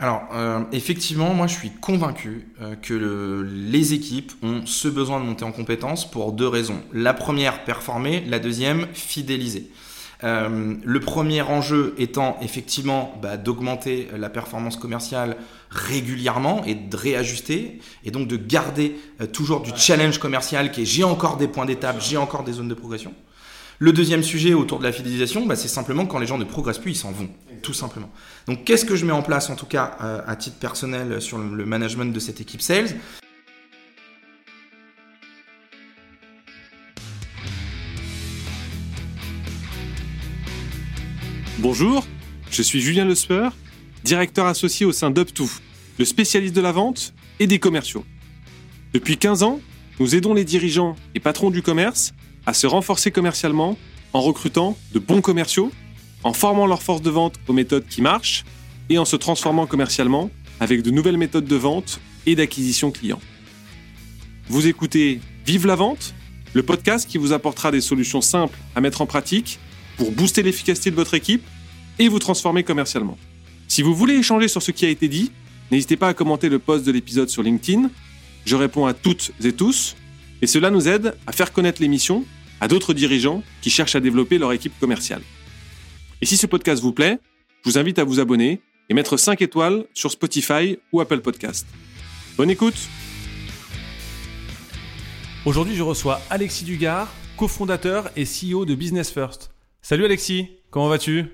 alors, euh, effectivement, moi je suis convaincu euh, que les équipes ont ce besoin de monter en compétences pour deux raisons. La première, performer, la deuxième, fidéliser. Euh, le premier enjeu étant effectivement bah, d'augmenter la performance commerciale régulièrement et de réajuster et donc de garder toujours du challenge commercial qui est j'ai encore des points d'étape, j'ai encore des zones de progression. Le deuxième sujet autour de la fidélisation, bah, c'est simplement quand les gens ne progressent plus, ils s'en vont, tout simplement. Donc qu'est-ce que je mets en place, en tout cas euh, à titre personnel, sur le management de cette équipe sales? Bonjour, je suis Julien Lesper, directeur associé au sein d'UpTo, le spécialiste de la vente et des commerciaux. Depuis 15 ans, nous aidons les dirigeants et patrons du commerce à se renforcer commercialement en recrutant de bons commerciaux, en formant leur force de vente aux méthodes qui marchent et en se transformant commercialement avec de nouvelles méthodes de vente et d'acquisition client. Vous écoutez Vive la vente, le podcast qui vous apportera des solutions simples à mettre en pratique pour booster l'efficacité de votre équipe et vous transformer commercialement. Si vous voulez échanger sur ce qui a été dit, n'hésitez pas à commenter le post de l'épisode sur LinkedIn. Je réponds à toutes et tous et cela nous aide à faire connaître l'émission à d'autres dirigeants qui cherchent à développer leur équipe commerciale. Et si ce podcast vous plaît, je vous invite à vous abonner et mettre 5 étoiles sur Spotify ou Apple Podcast. Bonne écoute Aujourd'hui, je reçois Alexis Dugard, cofondateur et CEO de Business First. Salut Alexis, comment vas-tu?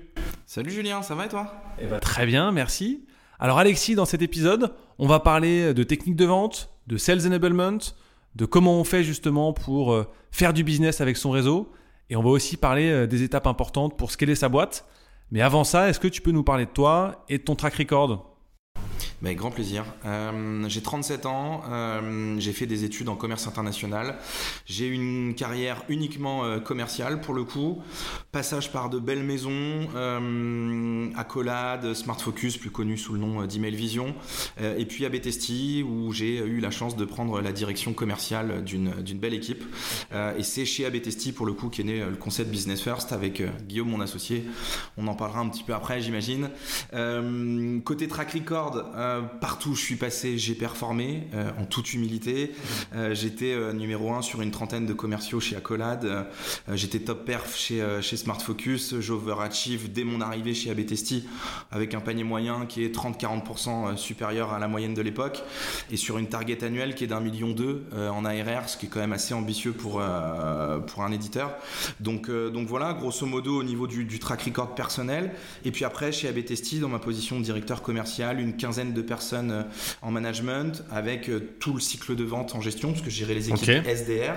Salut Julien, ça va et toi? Eh ben, Très bien, merci. Alors Alexis, dans cet épisode, on va parler de techniques de vente, de sales enablement, de comment on fait justement pour euh, faire du business avec son réseau. Et on va aussi parler euh, des étapes importantes pour scaler sa boîte. Mais avant ça, est-ce que tu peux nous parler de toi et de ton track record? Avec grand plaisir. Euh, j'ai 37 ans, euh, j'ai fait des études en commerce international. J'ai une carrière uniquement euh, commerciale pour le coup. Passage par de belles maisons, Accolade, Smart Focus, plus connu sous le nom d'Email Vision. et puis à où j'ai eu la chance de prendre la direction commerciale d'une belle équipe. et c'est chez Abetesti pour le coup qu'est né le concept Business First avec Guillaume, mon associé. On en parlera un petit peu après, j'imagine. côté track record, euh, partout où je suis passé, j'ai performé euh, en toute humilité. Euh, j'étais numéro un sur une trentaine de commerciaux chez Accolade. j'étais top perf chez, chez Smart Focus. J'overachieve dès mon arrivée chez Abetesti avec un panier moyen qui est 30-40% supérieur à la moyenne de l'époque et sur une target annuelle qui est d'un million deux en ARR, ce qui est quand même assez ambitieux pour, pour un éditeur. Donc, donc voilà, grosso modo au niveau du, track record personnel. Et puis après, chez Abetesti, dans ma position de directeur commercial, une quinzaine de personnes euh, en management avec euh, tout le cycle de vente en gestion, parce que je gérais les équipes SDR,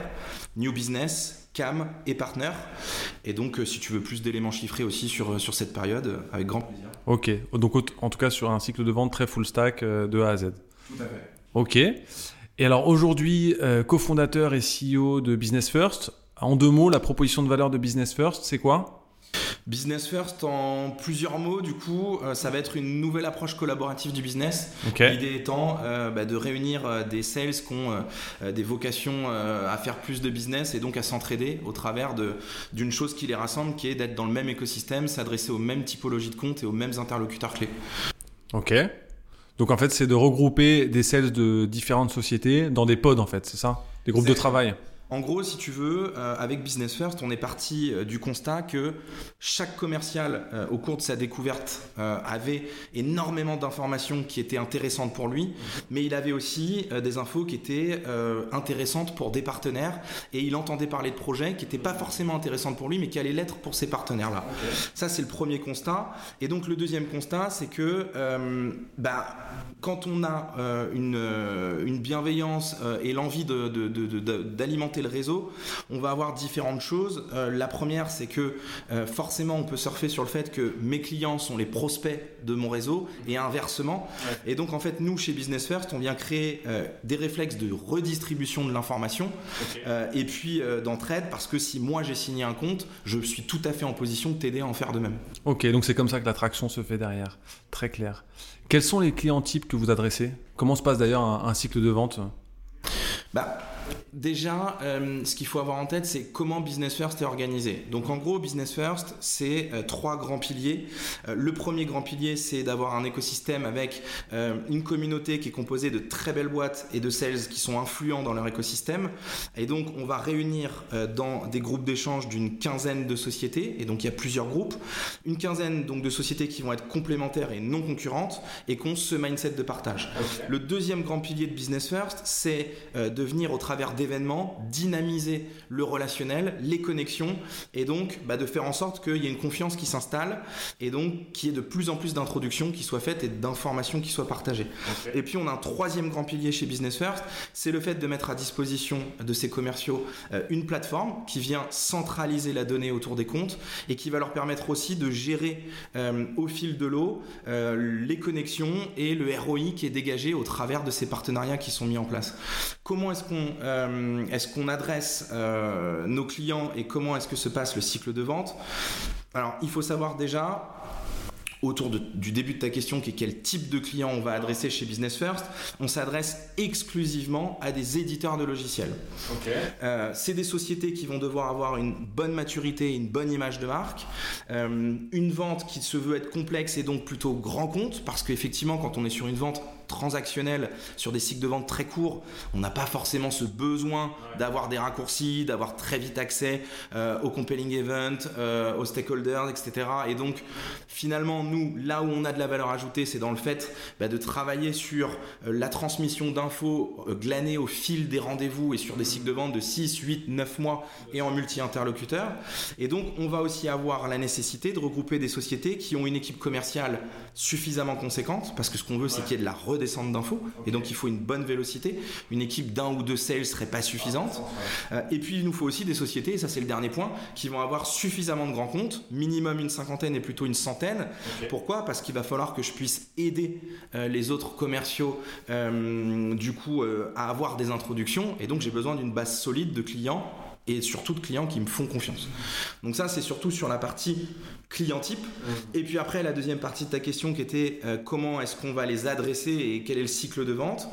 New Business, CAM et Partner. Et donc, euh, si tu veux plus d'éléments chiffrés aussi sur, sur cette période, avec grand plaisir. Ok, donc en tout cas sur un cycle de vente très full stack de A à Z. Tout à fait. Ok. Et alors aujourd'hui, cofondateur et CEO de Business First, en deux mots, la proposition de valeur de Business First, c'est quoi? Business First, en plusieurs mots, du coup, euh, ça va être une nouvelle approche collaborative du business. L'idée étant euh, bah, de réunir euh, des sales qui ont des vocations à faire plus de business et donc à s'entraider au travers d'une chose qui les rassemble, qui est d'être dans le même écosystème, s'adresser aux mêmes typologies de comptes et aux mêmes interlocuteurs clés. Ok. Donc en fait, c'est de regrouper des sales de différentes sociétés dans des pods, en fait, c'est ça? Des groupes de travail en gros, si tu veux, euh, avec Business First, on est parti euh, du constat que chaque commercial, euh, au cours de sa découverte, avait énormément d'informations qui étaient intéressantes pour lui, mais il avait aussi des infos qui étaient intéressantes pour des partenaires, et il entendait parler de projets qui n'étaient pas forcément intéressantes pour lui, mais qui allaient l'être pour ces partenaires-là. Ça, c'est le premier constat. Et donc, le deuxième constat, c'est que bah, quand on a une, une, bienveillance et l'envie d'alimenter le réseau, on va avoir différentes choses. Euh, la première, c'est que euh, forcément, on peut surfer sur le fait que mes clients sont les prospects de mon réseau et inversement. Et donc, en fait, nous, chez Business First, on vient créer euh, des réflexes de redistribution de l'information et puis d'entraide parce que si moi j'ai signé un compte, je suis tout à fait en position de t'aider à en faire de même. Ok, donc c'est comme ça que l'attraction se fait derrière. Très clair. Quels sont les clients types que vous adressez? Comment se passe d'ailleurs un, un cycle de vente? Bah, déjà, euh, ce qu'il faut avoir en tête, c'est comment Business First est organisé. Donc en gros, Business First, c'est euh, trois grands piliers. Euh, le premier grand pilier, c'est d'avoir un écosystème avec une communauté qui est composée de très belles boîtes et de sales qui sont influents dans leur écosystème. Et donc, on va réunir dans des groupes d'échange d'une quinzaine de sociétés. Et donc, il y a plusieurs groupes. Une quinzaine donc de sociétés qui vont être complémentaires et non concurrentes et qui ont ce mindset de partage. Le deuxième grand pilier de Business First, c'est de venir au travers d'événements, dynamiser le relationnel, les connexions, et donc bah, de faire en sorte qu'il y ait une confiance qui s'installe, et donc qu'il y ait de plus en plus d'introductions qui soient faites et d'informations qui soient partagées. Et puis on a un troisième grand pilier chez Business First, c'est le fait de mettre à disposition de ces commerciaux euh, une plateforme qui vient centraliser la donnée autour des comptes et qui va leur permettre aussi de gérer euh, au fil de l'eau euh, les connexions et le ROI qui est dégagé au travers de ces partenariats qui sont mis en place. Comment est-ce qu'on euh, est-ce qu'on adresse euh, nos clients et comment est-ce que se passe le cycle de vente? Alors, il faut savoir déjà autour du début de ta question qui est quel type de client on va adresser chez Business First, on s'adresse exclusivement à des éditeurs de logiciels. Euh, c'est des sociétés qui vont devoir avoir une bonne maturité, une bonne image de marque, une vente qui se veut être complexe et donc plutôt grand compte, parce qu'effectivement quand on est sur une vente transactionnel sur des cycles de vente très courts, on n'a pas forcément ce besoin d'avoir des raccourcis, d'avoir très vite accès euh, aux compelling events, euh, aux stakeholders, etc. Et donc finalement, nous, là où on a de la valeur ajoutée, c'est dans le fait bah, de travailler sur euh, la transmission d'infos glanées au fil des rendez-vous et sur des cycles de vente de 6, 8, 9 mois et en multi-interlocuteur. Et donc on va aussi avoir la nécessité de regrouper des sociétés qui ont une équipe commerciale suffisamment conséquente, parce que ce qu'on veut, c'est qu'il y ait de la redescente d'infos, et donc il faut une bonne vélocité. Une équipe d'un ou deux sales serait pas suffisante. Euh, et puis il nous faut aussi des sociétés, et ça c'est le dernier point, qui vont avoir suffisamment de grands comptes, minimum une cinquantaine et plutôt une centaine. Pourquoi? Parce qu'il va falloir que je puisse aider euh, les autres commerciaux euh, du coup à avoir des introductions, et donc j'ai besoin d'une base solide de clients et surtout de clients qui me font confiance. Donc ça, c'est surtout sur la partie client type. Mmh. Et puis après, la deuxième partie de ta question qui était euh, comment est-ce qu'on va les adresser et quel est le cycle de vente.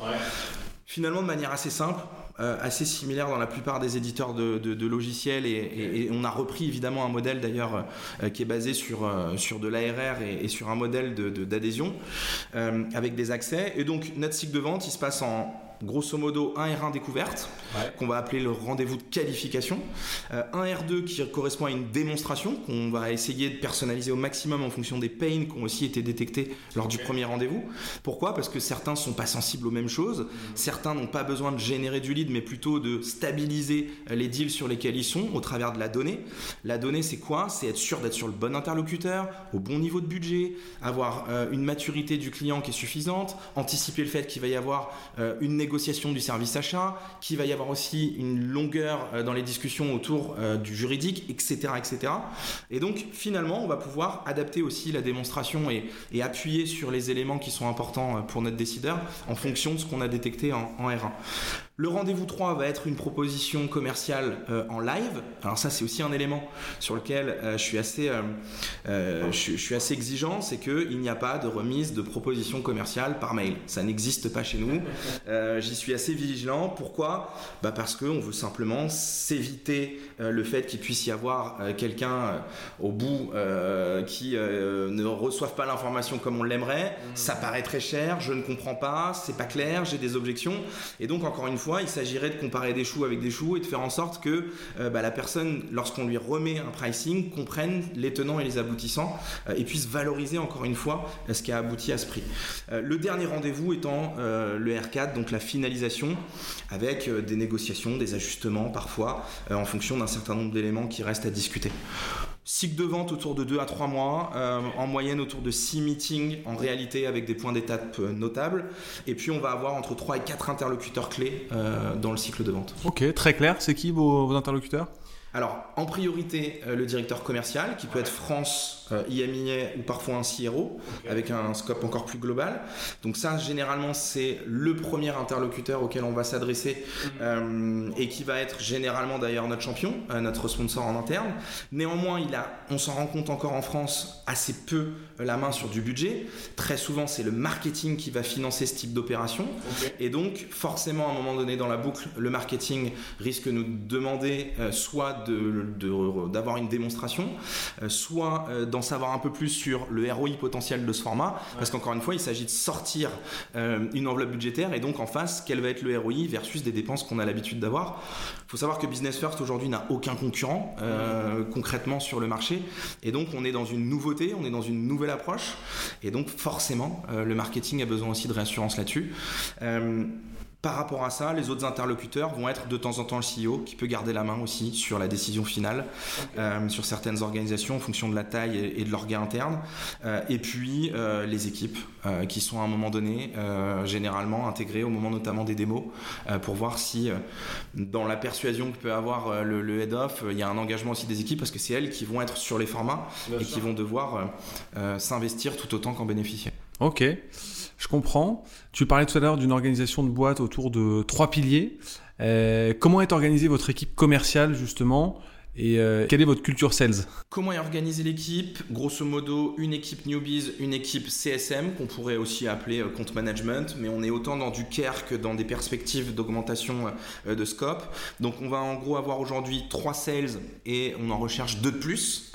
Finalement, de manière assez simple, euh, assez similaire dans la plupart des éditeurs de, logiciels et, on a repris évidemment un modèle d'ailleurs euh, qui est basé sur, sur de l'ARR et, et, sur un modèle d'adhésion avec des accès. Et donc notre cycle de vente, il se passe en grosso modo un R1 découverte, qu'on va appeler le rendez-vous de qualification, euh, un R2 qui correspond à une démonstration qu'on va essayer de personnaliser au maximum en fonction des pains qui ont aussi été détectés lors du premier rendez-vous. Pourquoi? Parce que certains sont pas sensibles aux mêmes choses, certains n'ont pas besoin de générer du lead, mais plutôt de stabiliser les deals sur lesquels ils sont au travers de la donnée. La donnée, c'est quoi? C'est être sûr d'être sur le bon interlocuteur, au bon niveau de budget, avoir euh, une maturité du client qui est suffisante, anticiper le fait qu'il va y avoir euh, une négociation du service achat, qu'il va y avoir aussi une longueur euh, dans les discussions autour euh, du juridique, etc., etc. Et donc finalement, on va pouvoir adapter aussi la démonstration et, appuyer sur les éléments qui sont importants euh, pour notre décideur en fonction de ce qu'on a détecté en R1. Le rendez-vous 3 va être une proposition commerciale euh, en live. Alors ça c'est aussi un élément sur lequel euh, je suis assez, euh, je, suis assez exigeant, c'est qu'il n'y a pas de remise de proposition commerciale par mail. Ça n'existe pas chez nous. J'y suis assez vigilant. Pourquoi? Bah Parce qu'on veut simplement s'éviter le fait qu'il puisse y avoir quelqu'un au bout qui ne reçoive pas l'information comme on l'aimerait. Ça paraît très cher, je ne comprends pas, c'est pas clair, j'ai des objections. Et donc encore une fois, il s'agirait de comparer des choux avec des choux et de faire en sorte que euh, bah, la personne, lorsqu'on lui remet un pricing, comprenne les tenants et les aboutissants euh, et puisse valoriser encore une fois euh, ce qui a abouti à ce prix. le dernier rendez-vous étant le R4, donc la finalisation, avec des négociations, des ajustements parfois, en fonction d'un certain nombre d'éléments qui restent à discuter. Cycle de vente autour de 2 à 3 mois, euh, en moyenne autour de 6 meetings en réalité avec des points d'étape euh, notables. Et puis on va avoir entre 3 et 4 interlocuteurs clés euh, dans le cycle de vente. Ok, très clair. C'est qui vos, interlocuteurs? Alors, en priorité, le directeur commercial, qui peut être France euh, IMIA ou parfois un CRO avec un scope encore plus global. Donc ça, généralement, c'est le premier interlocuteur auquel on va s'adresser euh, et qui va être généralement d'ailleurs notre champion, euh, notre sponsor en interne. Néanmoins, il a, on s'en rend compte encore en France, assez peu la main sur du budget. Très souvent, c'est le marketing qui va financer ce type d'opération. Et donc, forcément, à un moment donné dans la boucle, le marketing risque de nous demander soit d'avoir de, une démonstration, soit d'en savoir un peu plus sur le ROI potentiel de ce format, parce qu'encore une fois, il s'agit de sortir euh, une enveloppe budgétaire et donc en face, quel va être le ROI versus des dépenses qu'on a l'habitude d'avoir. Il faut savoir que Business First aujourd'hui n'a aucun concurrent euh, concrètement sur le marché, et donc on est dans une nouveauté, on est dans une nouvelle approche, et donc forcément, euh, le marketing a besoin aussi de réassurance là-dessus. Par rapport à ça, les autres interlocuteurs vont être de temps en temps le CEO qui peut garder la main aussi sur la décision finale, euh, sur certaines organisations en fonction de la taille et, de l'organe interne. Euh, et puis euh, les équipes qui sont à un moment donné généralement intégrées au moment notamment des démos pour voir si dans la persuasion que peut avoir le, head-off, il y a un engagement aussi des équipes parce que c'est elles qui vont être sur les formats et qui vont devoir s'investir tout autant qu'en bénéficier. Ok. Je comprends. Tu parlais tout à l'heure d'une organisation de boîte autour de trois piliers. Euh, comment est organisée votre équipe commerciale justement? Et euh, quelle est votre culture sales? Comment est organisée l'équipe? Grosso modo, une équipe newbies, une équipe CSM, qu'on pourrait aussi appeler euh, compte management, mais on est autant dans du care que dans des perspectives d'augmentation euh, de scope. Donc on va en gros avoir aujourd'hui trois sales et on en recherche deux de plus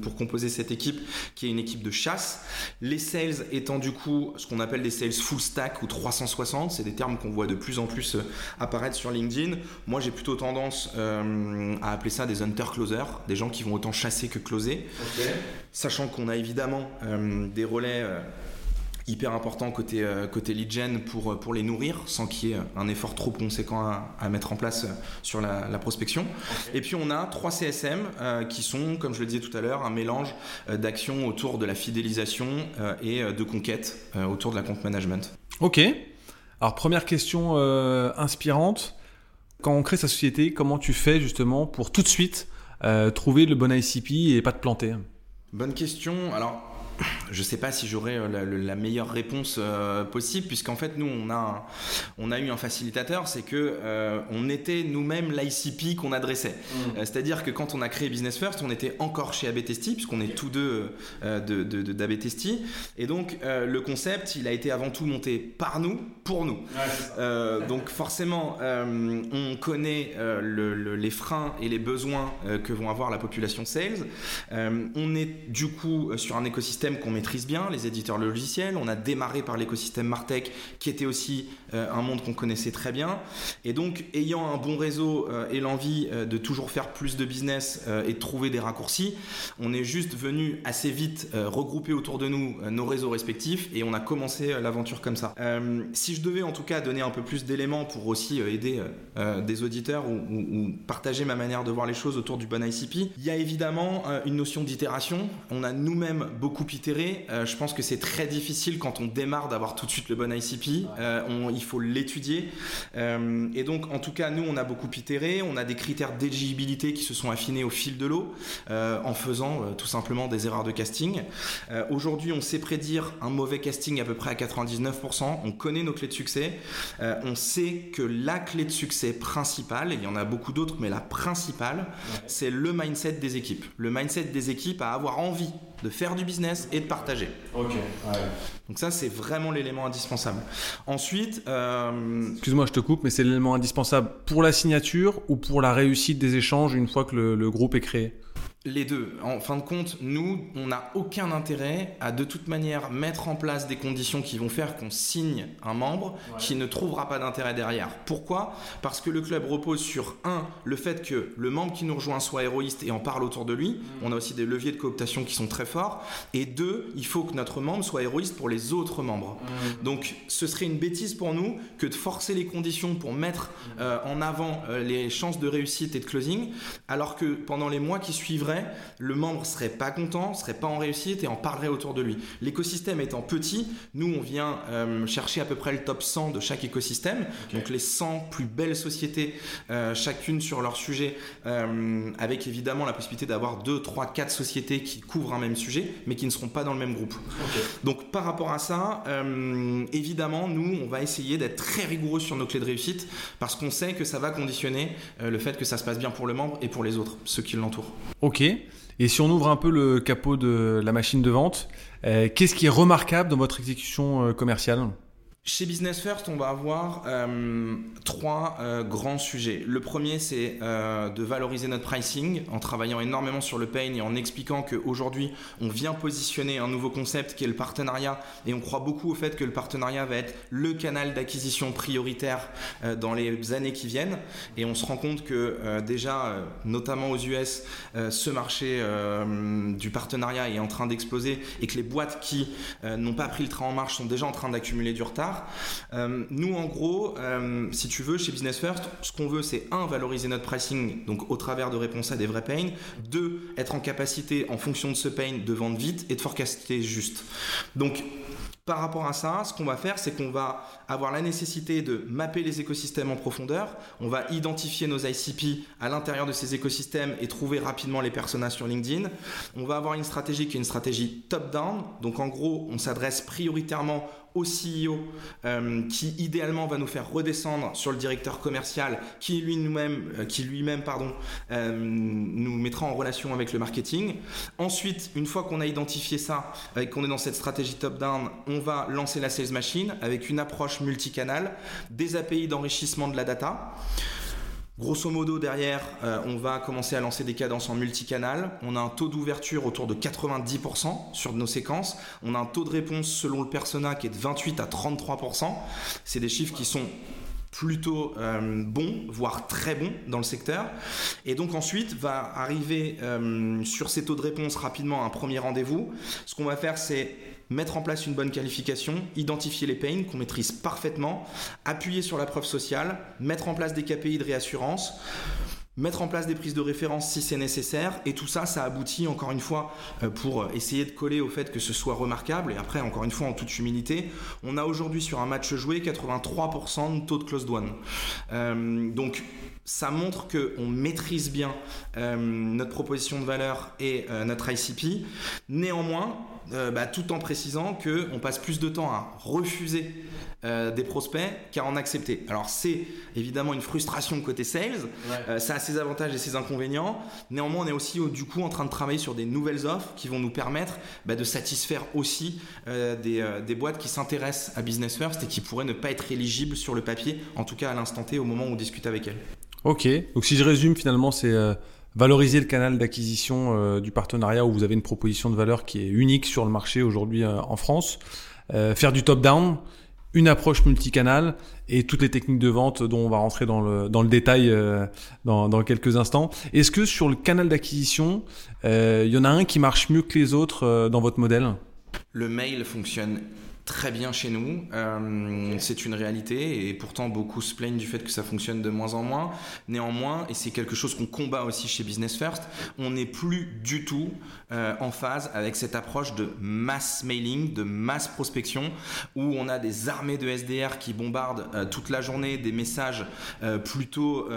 pour composer cette équipe qui est une équipe de chasse. Les sales étant du coup ce qu'on appelle des sales full stack ou 360, c'est des termes qu'on voit de plus en plus apparaître sur LinkedIn. Moi j'ai plutôt tendance à appeler ça des hunter-closer, des gens qui vont autant chasser que closer. Sachant qu'on a évidemment euh, des relais euh, hyper importants côté, euh, côté lead gen pour, pour les nourrir, sans qu'il y ait un effort trop conséquent à, mettre en place sur la, prospection. Et puis on a trois CSM qui sont, comme je le disais tout à l'heure, un mélange d'actions autour de la fidélisation et de conquête autour de la compte management. Ok. Alors première question inspirante. Quand on crée sa société, comment tu fais justement pour tout de suite euh, trouver le bon ICP et pas te planter? Bonne question. Alors, je ne sais pas si j'aurai euh, la, meilleure réponse euh, possible, puisqu'en fait, nous, on a, on a eu un facilitateur, c'est que euh, on était nous-mêmes l'ICP qu'on adressait. Mm. C'est-à-dire que quand on a créé Business First, on était encore chez Abetesti, puisqu'on est tous deux de, de, Et donc, le concept, il a été avant tout monté par nous, pour nous. donc, forcément, on connaît les freins et les besoins que vont avoir la population sales. on est du coup sur un écosystème qu'on maîtrise bien, les éditeurs logiciels. On a démarré par l'écosystème Martech, qui était aussi euh, un monde qu'on connaissait très bien. Et donc, ayant un bon réseau euh, et l'envie euh, de toujours faire plus de business et de trouver des raccourcis, on est juste venu assez vite regrouper autour de nous nos réseaux respectifs et on a commencé l'aventure comme ça. si je devais en tout cas donner un peu plus d'éléments pour aussi aider des auditeurs ou, ou, partager ma manière de voir les choses autour du bon ICP, il y a évidemment une notion d'itération. On a nous-mêmes beaucoup itéré. je pense que c'est très difficile quand on démarre d'avoir tout de suite le bon ICP. On, il faut l'étudier. Euh, et donc, en tout cas, nous, on a beaucoup itéré. On a des critères d'éligibilité qui se sont affinés au fil de l'eau euh, en faisant euh, tout simplement des erreurs de casting. Aujourd'hui, on sait prédire un mauvais casting à peu près à 99%. On connaît nos clés de succès. on sait que la clé de succès principale, et il y en a beaucoup d'autres, mais la principale, c'est le mindset des équipes. Le mindset des équipes à avoir envie de faire du business et de partager. Ok. Donc ça, c'est vraiment l'élément indispensable. Ensuite... Euh, Excuse-moi, je te coupe, mais c'est l'élément indispensable pour la signature ou pour la réussite des échanges une fois que le groupe est créé? Les deux. En fin de compte, nous, on n'a aucun intérêt à de toute manière mettre en place des conditions qui vont faire qu'on signe un membre qui ne trouvera pas d'intérêt derrière. Pourquoi? Parce que le club repose sur un, le fait que le membre qui nous rejoint soit héroïste et en parle autour de lui. Mm. On a aussi des leviers de cooptation qui sont très forts. Et deux, il faut que notre membre soit héroïste pour les autres membres. Mm. Donc, ce serait une bêtise pour nous que de forcer les conditions pour mettre mm. euh, en avant euh, les chances de réussite et de closing, alors que pendant les mois qui suivraient le membre serait pas content, serait pas en réussite et en parlerait autour de lui. L'écosystème étant petit, nous on vient euh, chercher à peu près le top 100 de chaque écosystème, donc les 100 plus belles sociétés, euh, chacune sur leur sujet, euh, avec évidemment la possibilité d'avoir 2, 3, 4 sociétés qui couvrent un même sujet, mais qui ne seront pas dans le même groupe. Donc par rapport à ça, évidemment, nous on va essayer d'être très rigoureux sur nos clés de réussite, parce qu'on sait que ça va conditionner le fait que ça se passe bien pour le membre et pour les autres, ceux qui l'entourent. Ok. Et si on ouvre un peu le capot de la machine de vente, euh, qu'est-ce qui est remarquable dans votre exécution euh, commerciale? Chez Business First, on va avoir euh, trois euh, grands sujets. Le premier, c'est euh, de valoriser notre pricing en travaillant énormément sur le pain et en expliquant qu'aujourd'hui, on vient positionner un nouveau concept qui est le partenariat et on croit beaucoup au fait que le partenariat va être le canal d'acquisition prioritaire dans les années qui viennent. Et on se rend compte que déjà, notamment aux US, ce marché du partenariat est en train d'exploser et que les boîtes qui n'ont pas pris le train en marche sont déjà en train d'accumuler du retard. Euh, nous, en gros, euh, si tu veux, chez Business First, ce qu'on veut, c'est un, valoriser notre pricing, donc au travers de réponses à des vrais pains. Deux, être en capacité, en fonction de ce pain, de vendre vite et de forecaster juste. Donc, par rapport à ça, ce qu'on va faire, c'est qu'on va avoir la nécessité de mapper les écosystèmes en profondeur. On va identifier nos ICP à l'intérieur de ces écosystèmes et trouver rapidement les personas sur LinkedIn. On va avoir une stratégie qui est une stratégie top-down. Donc en gros, on s'adresse prioritairement au CEO euh, qui idéalement va nous faire redescendre sur le directeur commercial qui lui-même euh, euh, nous mettra en relation avec le marketing. Ensuite, une fois qu'on a identifié ça et qu'on est dans cette stratégie top-down, on va lancer la sales machine avec une approche multicanal, des API d'enrichissement de la data. Grosso modo, derrière, euh, on va commencer à lancer des cadences en multicanal. On a un taux d'ouverture autour de 90% sur nos séquences. On a un taux de réponse selon le persona qui est de 28 à 33%. C'est des chiffres qui sont plutôt euh, bons, voire très bons dans le secteur. Et donc ensuite va arriver euh, sur ces taux de réponse rapidement un premier rendez-vous. Ce qu'on va faire, c'est mettre en place une bonne qualification, identifier les pains qu'on maîtrise parfaitement, appuyer sur la preuve sociale, mettre en place des KPI de réassurance mettre en place des prises de référence si c'est nécessaire. Et tout ça ça aboutit encore une fois euh, pour essayer de coller au fait que ce soit remarquable. Et après encore une fois en toute humilité on a aujourd'hui sur un match joué 83% de taux de close one euh, donc ça montre qu'on maîtrise bien euh, notre proposition de valeur et notre ICP néanmoins euh, bah, tout en précisant qu'on passe plus de temps à refuser euh, des prospects qu'à en accepter. Alors c'est évidemment une frustration côté sales, euh, ça a ses avantages et ses inconvénients. Néanmoins, on est aussi du coup en train de travailler sur des nouvelles offres qui vont nous permettre bah, de satisfaire aussi des, des, boîtes qui s'intéressent à Business First et qui pourraient ne pas être éligibles sur le papier, en tout cas à l'instant T au moment où on discute avec elles. Ok, donc si je résume finalement c'est valoriser le canal d'acquisition euh, du partenariat où vous avez une proposition de valeur qui est unique sur le marché aujourd'hui euh, en France, euh, faire du top-down, une approche multicanal et toutes les techniques de vente dont on va rentrer dans le, dans le détail dans, dans quelques instants. Est-ce que sur le canal d'acquisition, il y en a un qui marche mieux que les autres dans votre modèle? Le mail fonctionne très bien chez nous. Euh, c'est une réalité et pourtant beaucoup se plaignent du fait que ça fonctionne de moins en moins. Néanmoins, et c'est quelque chose qu'on combat aussi chez Business First, on n'est plus du tout euh, en phase avec cette approche de mass mailing, de mass prospection, où on a des armées de SDR qui bombardent euh, toute la journée des messages plutôt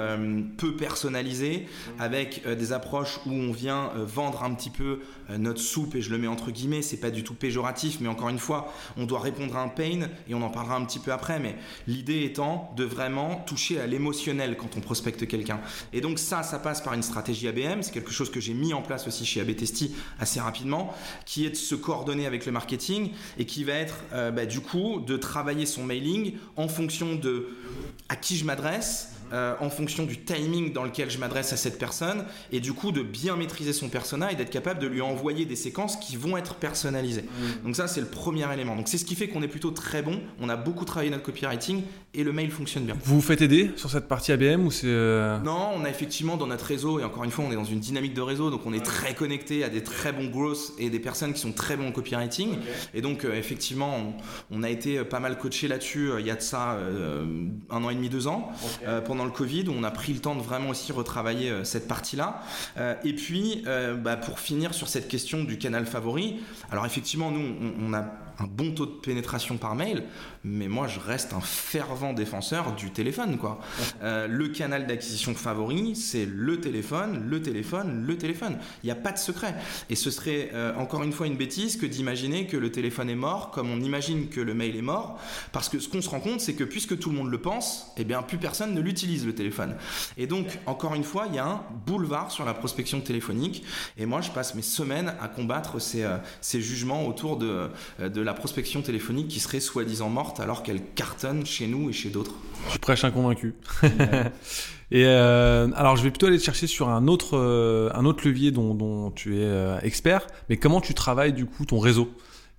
peu personnalisés, avec des approches où on vient vendre un petit peu notre soupe, et je le mets entre guillemets, c'est pas du tout péjoratif, mais encore une fois, on doit répondre à un pain, et on en parlera un petit peu après, mais l'idée étant de vraiment toucher à l'émotionnel quand on prospecte quelqu'un. Et donc ça, ça passe par une stratégie ABM, c'est quelque chose que j'ai mis en place aussi chez AB assez rapidement, qui est de se coordonner avec le marketing et qui va être euh, bah, du coup de travailler son mailing en fonction de à qui je m'adresse, euh, en fonction du timing dans lequel je m'adresse à cette personne et du coup de bien maîtriser son persona et d'être capable de lui envoyer des séquences qui vont être personnalisées. Mmh. Donc ça c'est le premier élément. Donc c'est ce qui fait qu'on est plutôt très bon. On a beaucoup travaillé notre copywriting et le mail fonctionne bien. Vous vous faites aider sur cette partie ABM ou c'est euh, Non, on a effectivement dans notre réseau et encore une fois on est dans une dynamique de réseau donc on est très connecté à des très bons growth et des personnes qui sont très bons en copywriting et donc euh, effectivement on, a été pas mal coaché là-dessus il y a de ça un an et demi deux ans pendant le Covid où on a pris le temps de vraiment aussi retravailler cette partie-là. et puis, bah, pour finir sur cette question du canal favori, alors effectivement, nous, on a un bon taux de pénétration par mail, mais moi je reste un fervent défenseur du téléphone. Quoi. Euh, le canal d'acquisition favori, c'est le téléphone, le téléphone, le téléphone. Il n'y a pas de secret. Et ce serait euh, encore une fois une bêtise que d'imaginer que le téléphone est mort, comme on imagine que le mail est mort, parce que ce qu'on se rend compte, c'est que puisque tout le monde le pense, eh bien plus personne ne l'utilise le téléphone. Et donc, encore une fois, il y a un boulevard sur la prospection téléphonique. Et moi, je passe mes semaines à combattre ces, euh, ces jugements autour de, de la prospection téléphonique qui serait soi-disant morte alors qu'elle cartonne chez nous et chez d'autres. Je prêche un convaincu. et euh, alors je vais plutôt aller te chercher sur un autre, euh, un autre levier dont, tu es euh, expert, mais comment tu travailles du coup ton réseau?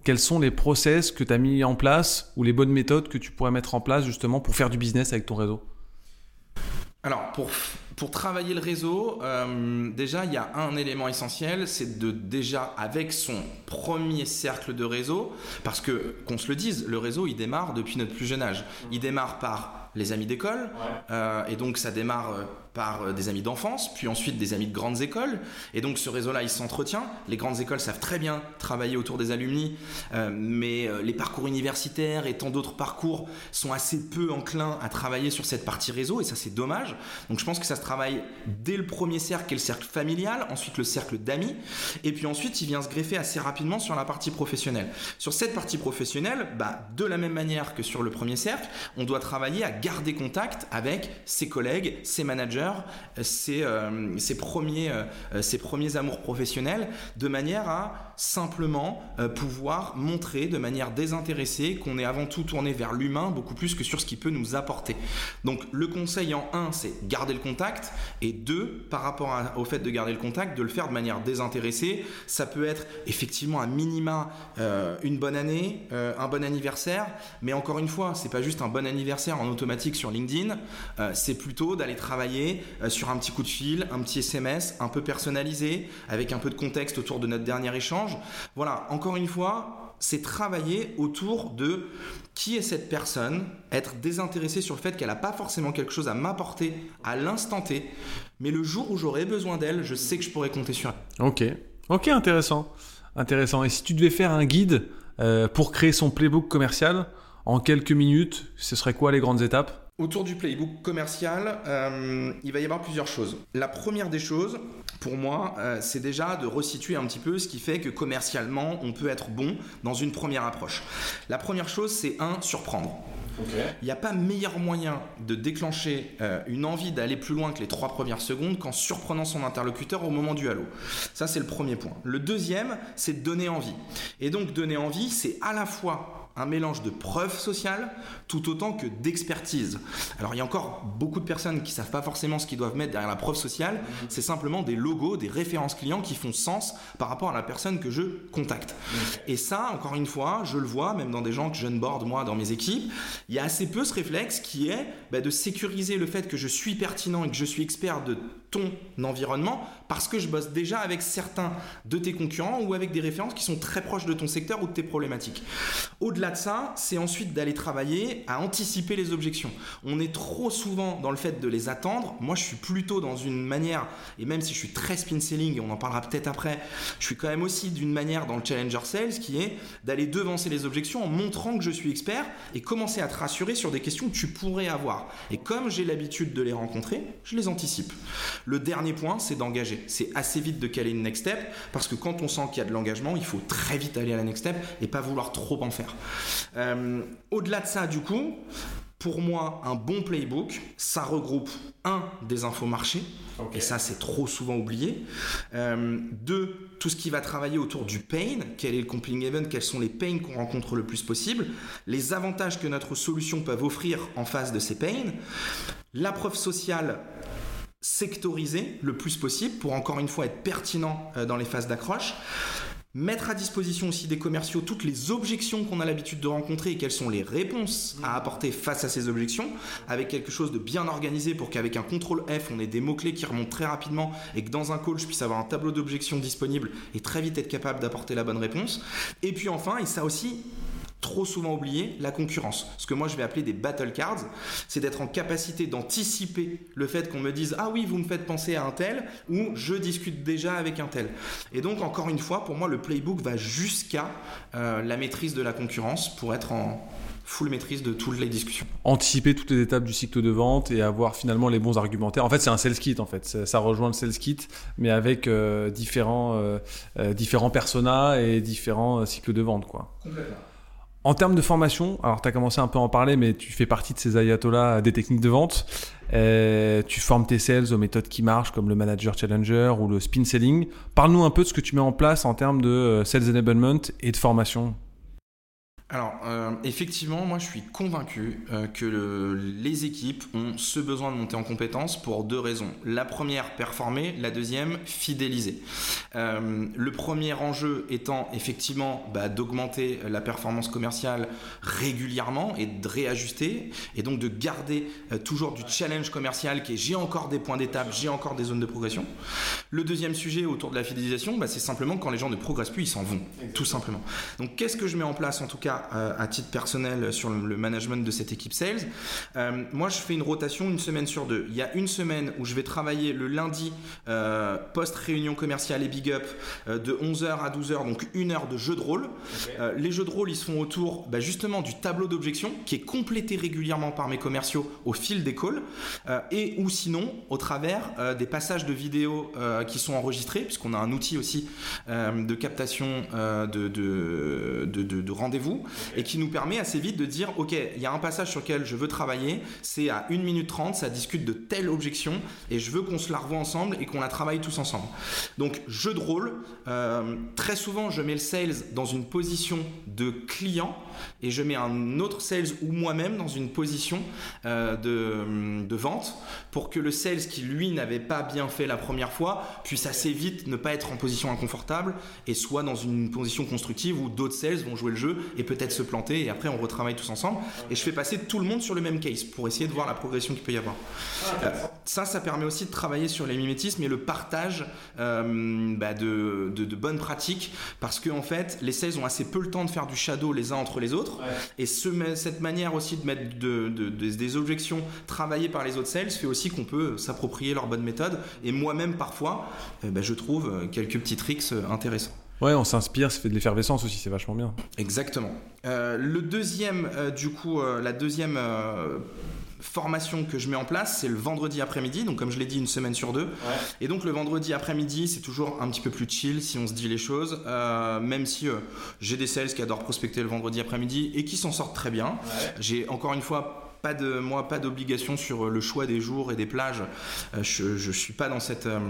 Quels sont les process que tu as mis en place ou les bonnes méthodes que tu pourrais mettre en place justement pour faire du business avec ton réseau? Alors, pour pour travailler le réseau, euh, déjà, il y a un élément essentiel, c'est de déjà, avec son premier cercle de réseau, parce que, qu'on se le dise, le réseau, il démarre depuis notre plus jeune âge. Il démarre par les amis d'école, euh, et donc ça démarre euh, par euh, des amis d'enfance, puis ensuite des amis de grandes écoles. Et donc ce réseau-là, il s'entretient. Les grandes écoles savent très bien travailler autour des alumni, euh, mais euh, les parcours universitaires et tant d'autres parcours sont assez peu enclins à travailler sur cette partie réseau, et ça c'est dommage. Donc je pense que ça se travaille dès le premier cercle, qui est le cercle familial, ensuite le cercle d'amis, et puis ensuite il vient se greffer assez rapidement sur la partie professionnelle. Sur cette partie professionnelle, bah, de la même manière que sur le premier cercle, on doit travailler à garder contact avec ses collègues, ses managers, ses, euh, euh, ses premiers amours professionnels, de manière à simplement euh, pouvoir montrer de manière désintéressée qu'on est avant tout tourné vers l'humain beaucoup plus que sur ce qui peut nous apporter. Donc le conseil en un, c'est garder le contact, et deux, par rapport au fait de garder le contact, de le faire de manière désintéressée. Ça peut être effectivement un minima une bonne année, un bon anniversaire, mais encore une fois, c'est pas juste un bon anniversaire en automatique sur LinkedIn, c'est plutôt d'aller travailler euh, sur un petit coup de fil, un petit SMS un peu personnalisé, avec un peu de contexte autour de notre dernier échange. Voilà, encore une fois, c'est travailler autour de qui est cette personne, être désintéressé sur le fait qu'elle n'a pas forcément quelque chose à m'apporter à l'instant T, mais le jour où j'aurai besoin d'elle, je sais que je pourrai compter sur elle. Ok, ok, intéressant. Intéressant. Et si tu devais faire un guide euh, pour créer son playbook commercial, en quelques minutes, ce serait quoi les grandes étapes? Autour du playbook commercial, euh, il va y avoir plusieurs choses. La première des choses, pour moi, euh, c'est déjà de resituer un petit peu ce qui fait que commercialement, on peut être bon dans une première approche. La première chose, c'est un, surprendre. Il n'y a pas meilleur moyen de déclencher euh, une envie d'aller plus loin que les trois premières secondes qu'en surprenant son interlocuteur au moment du halo. Ça, c'est le premier point. Le deuxième, c'est de donner envie. Et donc, donner envie, c'est à la fois un mélange de preuves sociales tout autant que d'expertise. Alors il y a encore beaucoup de personnes qui savent pas forcément ce qu'ils doivent mettre derrière la preuve sociale, c'est simplement des logos, des références clients qui font sens par rapport à la personne que je contacte. Et ça, encore une fois, je le vois même dans des gens que je ne borde moi dans mes équipes, il y a assez peu ce réflexe qui est bah, de sécuriser le fait que je suis pertinent et que je suis expert de ton environnement parce que je bosse déjà avec certains de tes concurrents ou avec des références qui sont très proches de ton secteur ou de tes problématiques. Au-delà de ça, c'est ensuite d'aller travailler à anticiper les objections. On est trop souvent dans le fait de les attendre. Moi, je suis plutôt dans une manière, et même si je suis très spin selling, et on en parlera peut-être après, je suis quand même aussi d'une manière dans le challenger sales qui est d'aller devancer les objections en montrant que je suis expert et commencer à te rassurer sur des questions que tu pourrais avoir. Et comme j'ai l'habitude de les rencontrer, je les anticipe. Le dernier point, c'est d'engager. C'est assez vite de caler une next step parce que quand on sent qu'il y a de l'engagement, il faut très vite aller à la next step et pas vouloir trop en faire. Euh, au-delà de ça, du coup, pour moi, un bon playbook, ça regroupe un des infos marchés, et ça c'est trop souvent oublié. Euh, deux, tout ce qui va travailler autour du pain, quel est le compelling event, quels sont les pains qu'on rencontre le plus possible, les avantages que notre solution peut offrir en face de ces pains, la preuve sociale sectorisée le plus possible pour encore une fois être pertinent euh, dans les phases d'accroche mettre à disposition aussi des commerciaux toutes les objections qu'on a l'habitude de rencontrer et quelles sont les réponses à apporter face à ces objections, avec quelque chose de bien organisé pour qu'avec un contrôle F, on ait des mots-clés qui remontent très rapidement et que dans un call, je puisse avoir un tableau d'objections disponible et très vite être capable d'apporter la bonne réponse. Et puis enfin, et ça aussi, trop souvent oublié, la concurrence. Ce que moi je vais appeler des battle cards, c'est d'être en capacité d'anticiper le fait qu'on me dise ah oui vous me faites penser à un tel ou je discute déjà avec un tel. Et donc encore une fois, pour moi le playbook va jusqu'à euh, la maîtrise de la concurrence pour être en full maîtrise de toutes les discussions. Anticiper toutes les étapes du cycle de vente et avoir finalement les bons argumentaires. En fait, c'est un sales kit en fait. Ça rejoint le sales kit, mais avec euh, différents, euh, euh, différents personas et différents cycles de vente. Quoi. Complètement. En termes de formation, alors tu as commencé un peu à en parler, mais tu fais partie de ces ayatollahs des techniques de vente. tu formes tes sales aux méthodes qui marchent, comme le manager challenger ou le spin selling. Parle-nous un peu de ce que tu mets en place en termes de sales enablement et de formation alors, euh, effectivement, moi je suis convaincu euh, que les équipes ont ce besoin de monter en compétences pour deux raisons. La première, performer, la deuxième, fidéliser. Euh, le premier enjeu étant effectivement bah, d'augmenter la performance commerciale régulièrement et de réajuster, et donc de garder toujours du challenge commercial qui est j'ai encore des points d'étape, j'ai encore des zones de progression. Le deuxième sujet autour de la fidélisation, bah, c'est simplement quand les gens ne progressent plus, ils s'en vont, tout simplement. Donc qu'est-ce que je mets en place en tout cas euh, à titre personnel sur le management de cette équipe sales. Euh, moi, je fais une rotation une semaine sur deux. Il y a une semaine où je vais travailler le lundi euh, post-réunion commerciale et big up de 11h à 12h, donc une heure de jeu de rôle. les jeux de rôle, ils se font autour bah, justement du tableau d'objection qui est complété régulièrement par mes commerciaux au fil des calls et ou sinon au travers des passages de vidéos qui sont enregistrés, puisqu'on a un outil aussi de captation de, de, de, de rendez-vous et qui nous permet assez vite de dire ok, il y a un passage sur lequel je veux travailler, c'est à 1 minute 30, ça discute de telle objection et je veux qu'on se la revoie ensemble et qu'on la travaille tous ensemble. Donc, jeu de rôle, euh, très souvent je mets le sales dans une position de client et je mets un autre sales ou moi-même dans une position euh, de, de vente pour que le sales qui lui n'avait pas bien fait la première fois puisse assez vite ne pas être en position inconfortable et soit dans une position constructive où d'autres sales vont jouer le jeu et peut-être se planter et après on retravaille tous ensemble. Et je fais passer tout le monde sur le même case pour essayer de voir la progression qu'il peut y avoir. Euh, ça, ça permet aussi de travailler sur les mimétismes et le partage euh, bah, de, bonnes pratiques parce qu'en en fait, les sales ont assez peu le temps de faire du shadow les uns entre les autres. Et ce, cette manière aussi de mettre de, des objections travaillées par les autres sales fait aussi qu'on peut s'approprier leurs bonnes méthodes. Et moi-même, parfois, euh, bah, je trouve quelques petits tricks intéressants. Ouais, on s'inspire, ça fait de l'effervescence aussi, c'est vachement bien. Exactement. Euh, le deuxième, euh, du coup, euh, la deuxième formation que je mets en place, c'est le vendredi après-midi, donc comme je l'ai dit, une semaine sur deux. Et donc le vendredi après-midi, c'est toujours un petit peu plus chill si on se dit les choses, même si j'ai des sales qui adorent prospecter le vendredi après-midi et qui s'en sortent très bien. J'ai encore une fois pas de moi pas d'obligation sur le choix des jours et des plages. Euh, je, je suis pas dans cette euh,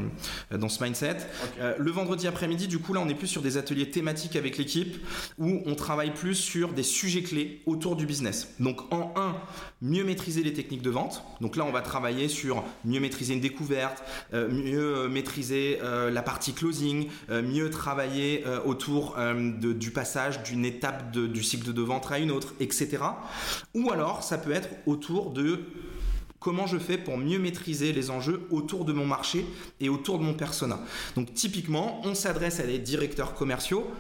dans ce mindset. Euh, le vendredi après-midi, du coup là, on est plus sur des ateliers thématiques avec l'équipe où on travaille plus sur des sujets clés autour du business. Donc en un, mieux maîtriser les techniques de vente. Donc là, on va travailler sur mieux maîtriser une découverte, mieux maîtriser la partie closing, mieux travailler autour de, du passage d'une étape de, du cycle de vente à une autre, etc. Ou alors, ça peut être autour de comment je fais pour mieux maîtriser les enjeux autour de mon marché et autour de mon persona. Donc typiquement, on s'adresse à des directeurs commerciaux.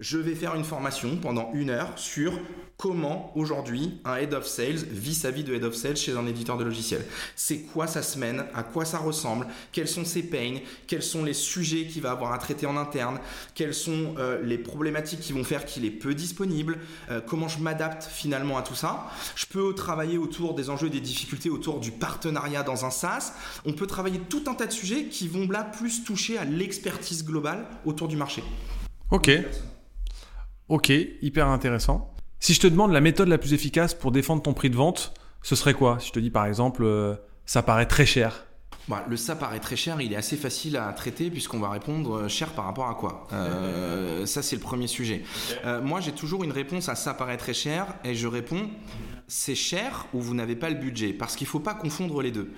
Je vais faire une formation pendant une heure sur comment aujourd'hui un head of sales vit sa vie de head of sales chez un éditeur de logiciels. C'est quoi sa semaine, à quoi ça ressemble, quels sont ses pains, quels sont les sujets qu'il va avoir à traiter en interne, quelles sont euh, les problématiques qui vont faire qu'il est peu disponible, euh, comment je m'adapte finalement à tout ça? Je peux travailler autour des enjeux et des difficultés autour du partenariat dans un SaaS. On peut travailler tout un tas de sujets qui vont là plus toucher à l'expertise globale autour du marché. Ok. Ok, hyper intéressant. Si je te demande la méthode la plus efficace pour défendre ton prix de vente, ce serait quoi? Si je te dis par exemple, euh, ça paraît très cher. Bah, le ça paraît très cher, il est assez facile à traiter puisqu'on va répondre euh, cher par rapport à quoi? Euh, ça c'est le premier sujet. moi j'ai toujours une réponse à ça paraît très cher et je réponds c'est cher ou vous n'avez pas le budget, parce qu'il ne faut pas confondre les deux.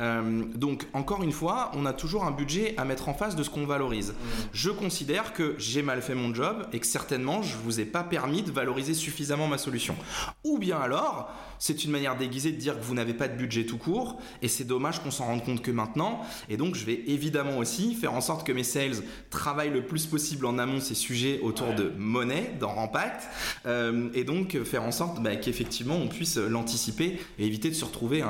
Euh, donc, encore une fois, on a toujours un budget à mettre en face de ce qu'on valorise. Mmh. Je considère que j'ai mal fait mon job et que certainement, je ne vous ai pas permis de valoriser suffisamment ma solution. Ou bien alors, c'est une manière déguisée de dire que vous n'avez pas de budget tout court, et c'est dommage qu'on s'en rende compte que maintenant. Et donc, je vais évidemment aussi faire en sorte que mes sales travaillent le plus possible en amont ces sujets autour de monnaie, dans Rampact, euh, et donc faire en sorte bah, qu'effectivement on puisse l'anticiper et éviter de se retrouver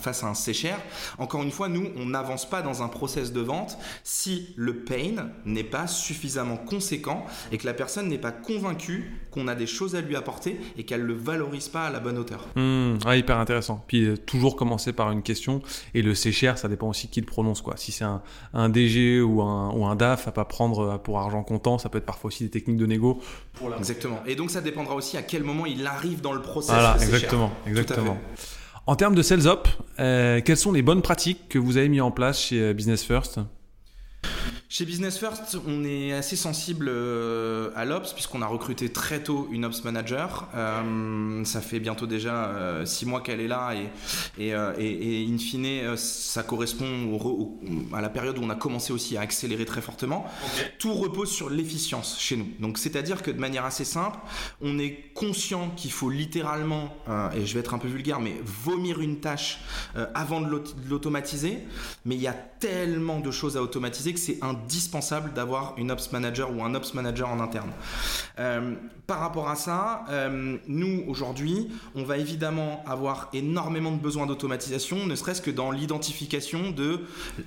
face à un séchère. Encore une fois, nous, on n'avance pas dans un process de vente si le pain n'est pas suffisamment conséquent et que la personne n'est pas convaincue qu'on a des choses à lui apporter et qu'elle ne le valorise pas à la bonne hauteur. Mmh, hyper intéressant. Puis euh, toujours commencer par une question et le c'est cher, ça dépend aussi qui le prononce. Quoi. Si c'est un, DG ou un, ou un DAF à pas prendre euh, pour argent comptant, ça peut être parfois aussi des techniques de négo. Exactement. Et donc ça dépendra aussi à quel moment il arrive dans le process. Voilà, exactement, exactement. En termes de sales up, euh, quelles sont les bonnes pratiques que vous avez mis en place chez Business First? Chez Business First, on est assez sensible euh, à l'Ops puisqu'on a recruté très tôt une Ops Manager. Euh, ça fait bientôt déjà euh, six mois qu'elle est là et, et, in fine, ça correspond à la période où on a commencé aussi à accélérer très fortement. Tout repose sur l'efficience chez nous. Donc c'est-à-dire que de manière assez simple, on est conscient qu'il faut littéralement, et je vais être un peu vulgaire, mais vomir une tâche avant de l'automatiser. Mais il y a tellement de choses à automatiser que c'est indispensable d'avoir une ops manager ou un ops manager en interne. Euh, par rapport à ça, euh, nous aujourd'hui, on va évidemment avoir énormément de besoins d'automatisation, ne serait-ce que dans l'identification de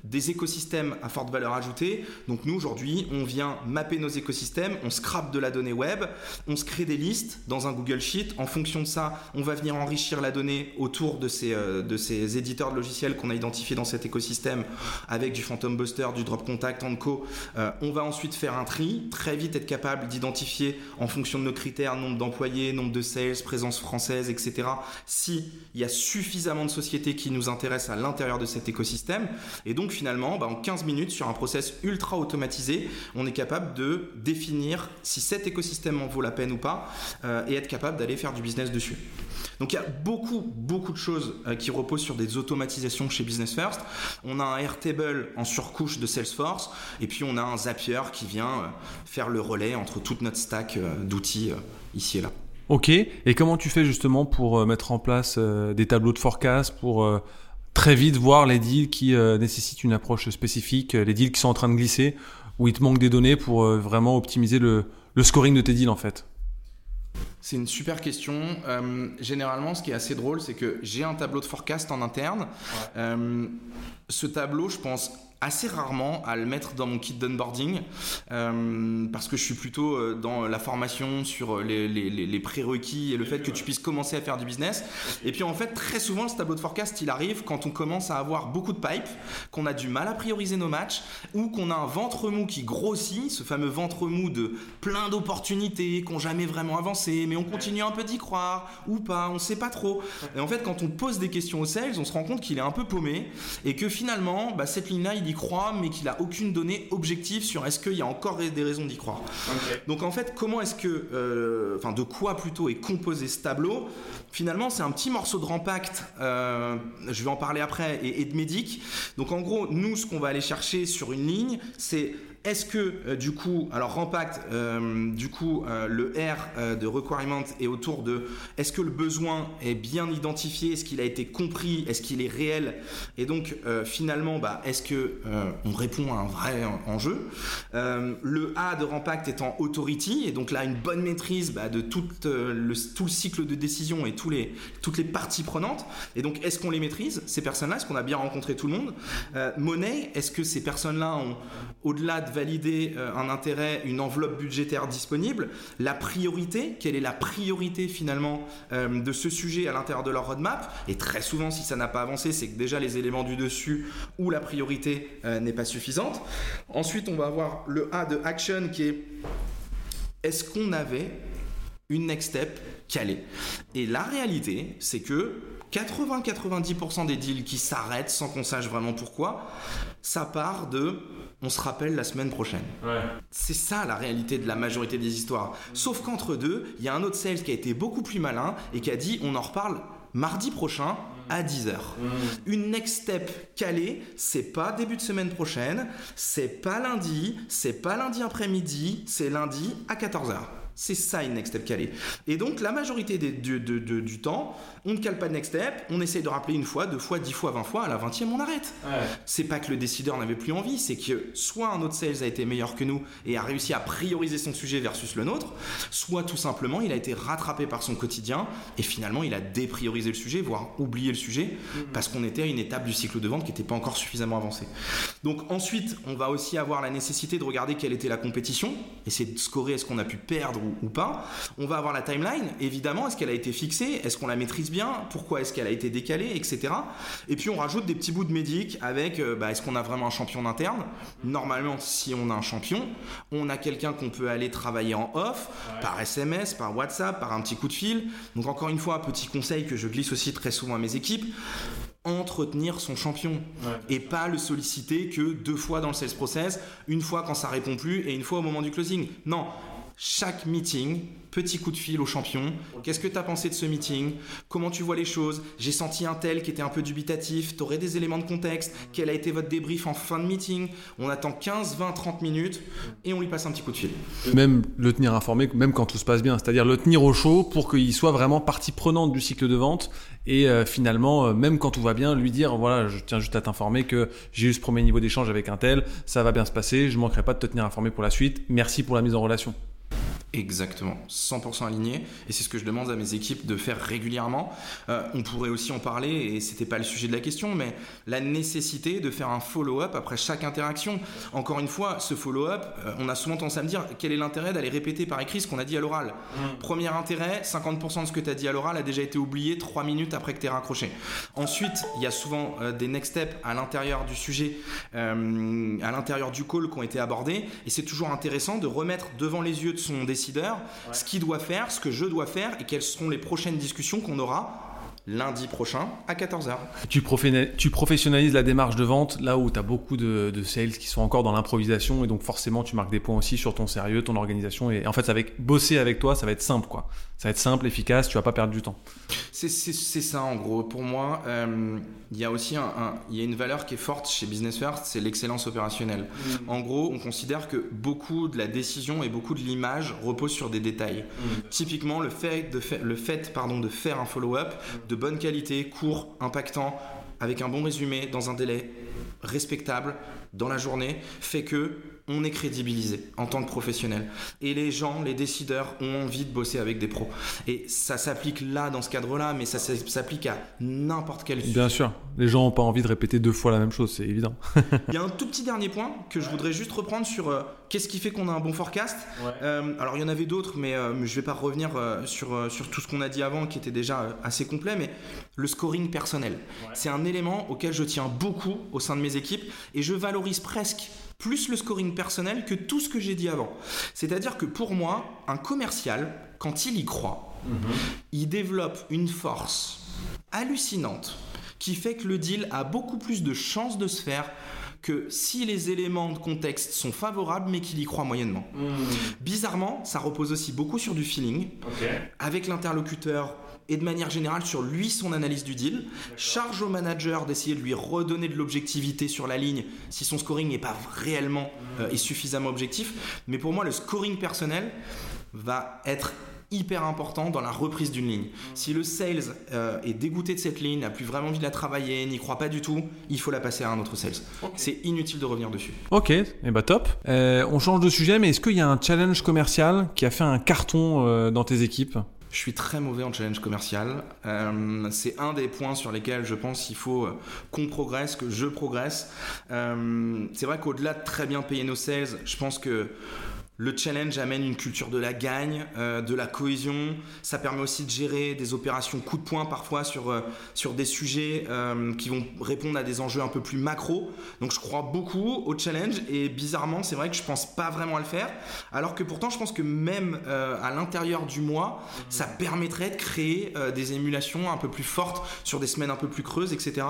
des écosystèmes à forte valeur ajoutée. Donc nous aujourd'hui, on vient mapper nos écosystèmes, on scrape de la donnée web, on se crée des listes dans un Google Sheet. En fonction de ça, on va venir enrichir la donnée autour de ces euh, de ces éditeurs de logiciels qu'on a identifiés dans cet écosystème avec du Phantom Buster, du Drop Contact, Anco. Euh, on va ensuite faire un tri, très vite être capable d'identifier en fonction de nos critères, nombre d'employés, nombre de sales, présence française, etc. S'il y a suffisamment de sociétés qui nous intéressent à l'intérieur de cet écosystème. Et donc finalement, bah, en 15 minutes, sur un process ultra automatisé, on est capable de définir si cet écosystème en vaut la peine ou pas euh, et être capable d'aller faire du business dessus. Donc il y a beaucoup, beaucoup de choses euh, qui reposent sur des automatisations chez Business First. On a un Airtable en surcouche de Salesforce et puis on a un Zapier qui vient faire le relais entre toute notre stack d'outils euh, ici et là. Ok, et comment tu fais justement pour euh, mettre en place euh, des tableaux de forecast pour très vite voir les deals qui nécessitent une approche spécifique, les deals qui sont en train de glisser, où il te manque des données pour vraiment optimiser le, scoring de tes deals en fait? C'est une super question. généralement, ce qui est assez drôle, c'est que j'ai un tableau de forecast en interne. ce tableau, je pense assez rarement à le mettre dans mon kit d'onboarding euh, parce que je suis plutôt euh, dans la formation sur les, les, les, prérequis et le fait que tu puisses commencer à faire du business. Et puis en fait, très souvent, ce tableau de forecast, il arrive quand on commence à avoir beaucoup de pipe, qu'on a du mal à prioriser nos matchs ou qu'on a un ventre mou qui grossit, ce fameux ventre mou de plein d'opportunités qui n'ont jamais vraiment avancé, mais on continue un peu d'y croire ou pas, on sait pas trop. Et en fait, quand on pose des questions aux sales, on se rend compte qu'il est un peu paumé et que finalement, bah, cette ligne-là, il croit, mais qu'il a aucune donnée objective sur est-ce qu'il y a encore des raisons d'y croire. Donc en fait, comment est-ce que, euh, enfin de quoi plutôt est composé ce tableau? Finalement, c'est un petit morceau de Rampact, euh, je vais en parler après, et, et de Médic. Donc en gros, nous, ce qu'on va aller chercher sur une ligne, c'est est-ce que euh, du coup, alors Rampact, euh, du coup, euh, le R de requirement est autour de est-ce que le besoin est bien identifié, est-ce qu'il a été compris, est-ce qu'il est réel, et donc finalement, bah, est-ce que on répond à un vrai enjeu. le A de Rampact étant authority, et donc là une bonne maîtrise bah, de tout le, cycle de décision et les, toutes les parties prenantes. Et donc est-ce qu'on les maîtrise ces personnes-là, est-ce qu'on a bien rencontré tout le monde? monnaie, est-ce que ces personnes-là ont au-delà de valider euh, un intérêt, une enveloppe budgétaire disponible, la priorité, quelle est la priorité finalement euh, de ce sujet à l'intérieur de leur roadmap, et très souvent si ça n'a pas avancé, c'est que déjà les éléments du dessus ou la priorité euh, n'est pas suffisante. Ensuite, on va avoir le A de action qui est est-ce qu'on avait une next step calée? Et la réalité, c'est que 80-90% des deals qui s'arrêtent sans qu'on sache vraiment pourquoi, ça part de on se rappelle la semaine prochaine. C'est ça la réalité de la majorité des histoires. Sauf qu'entre deux, il y a un autre sales qui a été beaucoup plus malin et qui a dit on en reparle mardi prochain à 10h. Une next step calée, c'est pas début de semaine prochaine, c'est pas lundi, c'est pas lundi après-midi, c'est lundi à 14h. C'est ça une next step calée. Et donc la majorité des, du, du, temps, on ne cale pas de next step, on essaye de rappeler une fois, deux fois, dix fois, vingt fois, à la vingtième on arrête. C'est pas que le décideur n'avait plus envie, c'est que soit un autre sales a été meilleur que nous et a réussi à prioriser son sujet versus le nôtre, soit tout simplement il a été rattrapé par son quotidien et finalement il a dépriorisé le sujet, voire oublié le sujet, mm-hmm. parce qu'on était à une étape du cycle de vente qui n'était pas encore suffisamment avancée. Donc ensuite, on va aussi avoir la nécessité de regarder quelle était la compétition, essayer de scorer est-ce qu'on a pu perdre ou, pas. On va avoir la timeline, évidemment, est-ce qu'elle a été fixée, est-ce qu'on la maîtrise bien, pourquoi est-ce qu'elle a été décalée, etc. Et puis on rajoute des petits bouts de médic avec euh, bah, est-ce qu'on a vraiment un champion interne Normalement, si on a un champion, on a quelqu'un qu'on peut aller travailler en off, par SMS, par WhatsApp, par un petit coup de fil. Donc encore une fois, petit conseil que je glisse aussi très souvent à mes équipes entretenir son champion et pas le solliciter que deux fois dans le sales process, une fois quand ça répond plus et une fois au moment du closing. Non, chaque meeting, petit coup de fil au champion. Qu'est-ce que tu as pensé de ce meeting? Comment tu vois les choses? J'ai senti un tel qui était un peu dubitatif. Tu aurais des éléments de contexte? Quel a été votre débrief en fin de meeting? On attend 15, 20, 30 minutes et on lui passe un petit coup de fil. Même le tenir informé, même quand tout se passe bien. C'est-à-dire le tenir au chaud pour qu'il soit vraiment partie prenante du cycle de vente et euh, finalement, euh, même quand tout va bien, lui dire voilà, je tiens juste à t'informer que j'ai eu ce premier niveau d'échange avec un tel, ça va bien se passer, je manquerai pas de te tenir informé pour la suite. Merci pour la mise en relation. Exactement, 100% aligné, et c'est ce que je demande à mes équipes de faire régulièrement. Euh, on pourrait aussi en parler, et c'était pas le sujet de la question, mais la nécessité de faire un follow-up après chaque interaction. Encore une fois, ce follow-up, euh, on a souvent tendance à me dire quel est l'intérêt d'aller répéter par écrit ce qu'on a dit à l'oral. Mmh. Premier intérêt, 50% de ce que tu as dit à l'oral a déjà été oublié 3 minutes après que tu es raccroché. Ensuite, il y a souvent euh, des next steps à l'intérieur du sujet, à l'intérieur du call qui ont été abordés, et c'est toujours intéressant de remettre devant les yeux de son décideur ce qu'il doit faire, ce que je dois faire et quelles seront les prochaines discussions qu'on aura lundi prochain à 14h. Tu, tu, professionnalises la démarche de vente là où tu as beaucoup de, sales qui sont encore dans l'improvisation et donc forcément tu marques des points aussi sur ton sérieux, ton organisation et en fait avec bosser avec toi ça va être simple quoi. Ça va être simple, efficace, tu vas pas perdre du temps. C'est ça en gros. Pour moi, euh, il y a aussi un, y a une valeur qui est forte chez Business First, c'est l'excellence opérationnelle. Mm. En gros, on considère que beaucoup de la décision et beaucoup de l'image reposent sur des détails. Mm. Typiquement, le fait, de, le fait pardon, de faire un follow-up, de bonne qualité, court, impactant, avec un bon résumé, dans un délai respectable, dans la journée, fait que on est crédibilisé en tant que professionnel. Et les gens, les décideurs ont envie de bosser avec des pros. Et ça s'applique là, dans ce cadre-là, mais ça s'applique à n'importe quel Bien sûr, les gens n'ont pas envie de répéter deux fois la même chose, c'est évident. Il y a un tout petit dernier point que je voudrais juste reprendre sur euh, qu'est-ce qui fait qu'on a un bon forecast. Euh, alors il y en avait d'autres, mais euh, je ne vais pas revenir sur, sur tout ce qu'on a dit avant, qui était déjà assez complet, mais le scoring personnel. C'est un élément auquel je tiens beaucoup au sein de mes équipes et je valorise presque plus le scoring personnel que tout ce que j'ai dit avant. C'est-à-dire que pour moi, un commercial, quand il y croit, mhm. il développe une force hallucinante qui fait que le deal a beaucoup plus de chances de se faire que si les éléments de contexte sont favorables mais qu'il y croit moyennement. Mhm. Bizarrement, ça repose aussi beaucoup sur du feeling, avec l'interlocuteur et de manière générale sur lui son analyse du deal. Charge au manager d'essayer de lui redonner de l'objectivité sur la ligne si son scoring n'est pas réellement euh, et suffisamment objectif. Mais pour moi, le scoring personnel va être hyper important dans la reprise d'une ligne. Si le sales euh, est dégoûté de cette ligne, n'a plus vraiment envie de la travailler, n'y croit pas du tout, il faut la passer à un autre sales. C'est inutile de revenir dessus. Ok, et eh bah ben, top. Euh, on change de sujet, mais est-ce qu'il y a un challenge commercial qui a fait un carton dans tes équipes? Je suis très mauvais en challenge commercial. Euh, c'est un des points sur lesquels je pense qu'il faut euh, qu'on progresse, que je progresse. Euh, c'est vrai qu'au-delà de très bien payer nos sales, je pense que Le challenge amène une culture de la gagne, euh, de la cohésion. Ça permet aussi de gérer des opérations coup de poing parfois sur, euh, sur des sujets euh, qui vont répondre à des enjeux un peu plus macro. Donc je crois beaucoup au challenge et bizarrement c'est vrai que je pense pas vraiment à le faire. Alors que pourtant je pense que même à l'intérieur du mois, ça permettrait de créer des émulations un peu plus fortes sur des semaines un peu plus creuses, etc.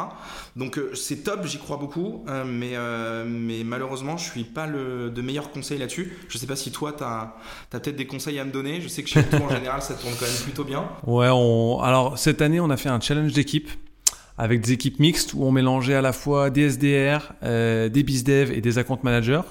Donc c'est top, j'y crois beaucoup, mais, mais malheureusement je suis pas le, de meilleurs conseils là-dessus. Je sais pas si toi, tu as, peut-être des conseils à me donner. Je sais que chez toi, en général, ça tourne quand même plutôt bien. Ouais, alors cette année, on a fait un challenge d'équipe avec des équipes mixtes où on mélangeait à la fois des SDR, euh, des BizDev et des account managers.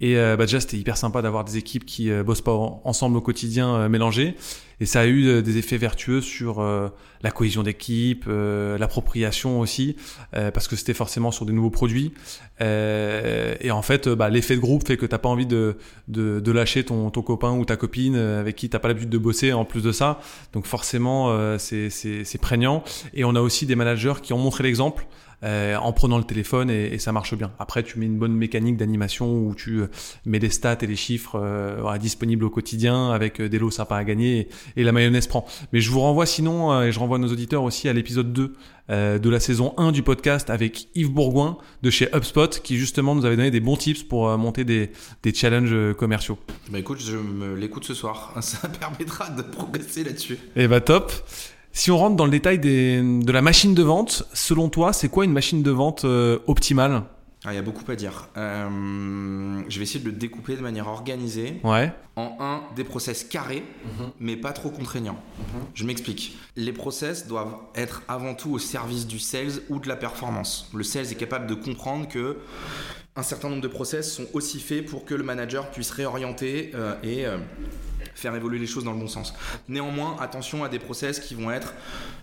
Et euh, bah déjà, c'était hyper sympa d'avoir des équipes qui euh, bossent pas ensemble au quotidien euh, mélangées. Et ça a eu des effets vertueux sur la cohésion d'équipe, l'appropriation aussi, parce que c'était forcément sur des nouveaux produits. et en fait, bah, l'effet de groupe fait que t'as pas envie de, de, de, lâcher ton, ton copain ou ta copine avec qui t'as pas l'habitude de bosser en plus de ça. Donc forcément, c'est prégnant. Et on a aussi des managers qui ont montré l'exemple. Euh, en prenant le téléphone et, ça marche bien. Après, tu mets une bonne mécanique d'animation où tu euh, mets des stats et des chiffres euh, disponibles au quotidien avec des lots sympas à gagner et, la mayonnaise prend. Mais je vous renvoie sinon, et je renvoie nos auditeurs aussi à l'épisode 2 de la saison 1 du podcast avec Yves Bourgoin de chez HubSpot qui justement nous avait donné des bons tips pour monter des, des challenges commerciaux. Bah écoute, je me l'écoute ce soir. Ça permettra de progresser là-dessus. Et eh bah top. Si on rentre dans le détail de la machine de vente, selon toi, c'est quoi une machine de vente euh, optimale? Ah, il y a beaucoup à dire. Euh, je vais essayer de le découper de manière organisée. Ouais. En un, des process carrés, mhm. mais pas trop contraignants. Mhm. Je m'explique. Les process doivent être avant tout au service du sales ou de la performance. Le sales est capable de comprendre que un certain nombre de process sont aussi faits pour que le manager puisse réorienter euh, et faire évoluer les choses dans le bon sens. Néanmoins, attention à des process qui vont être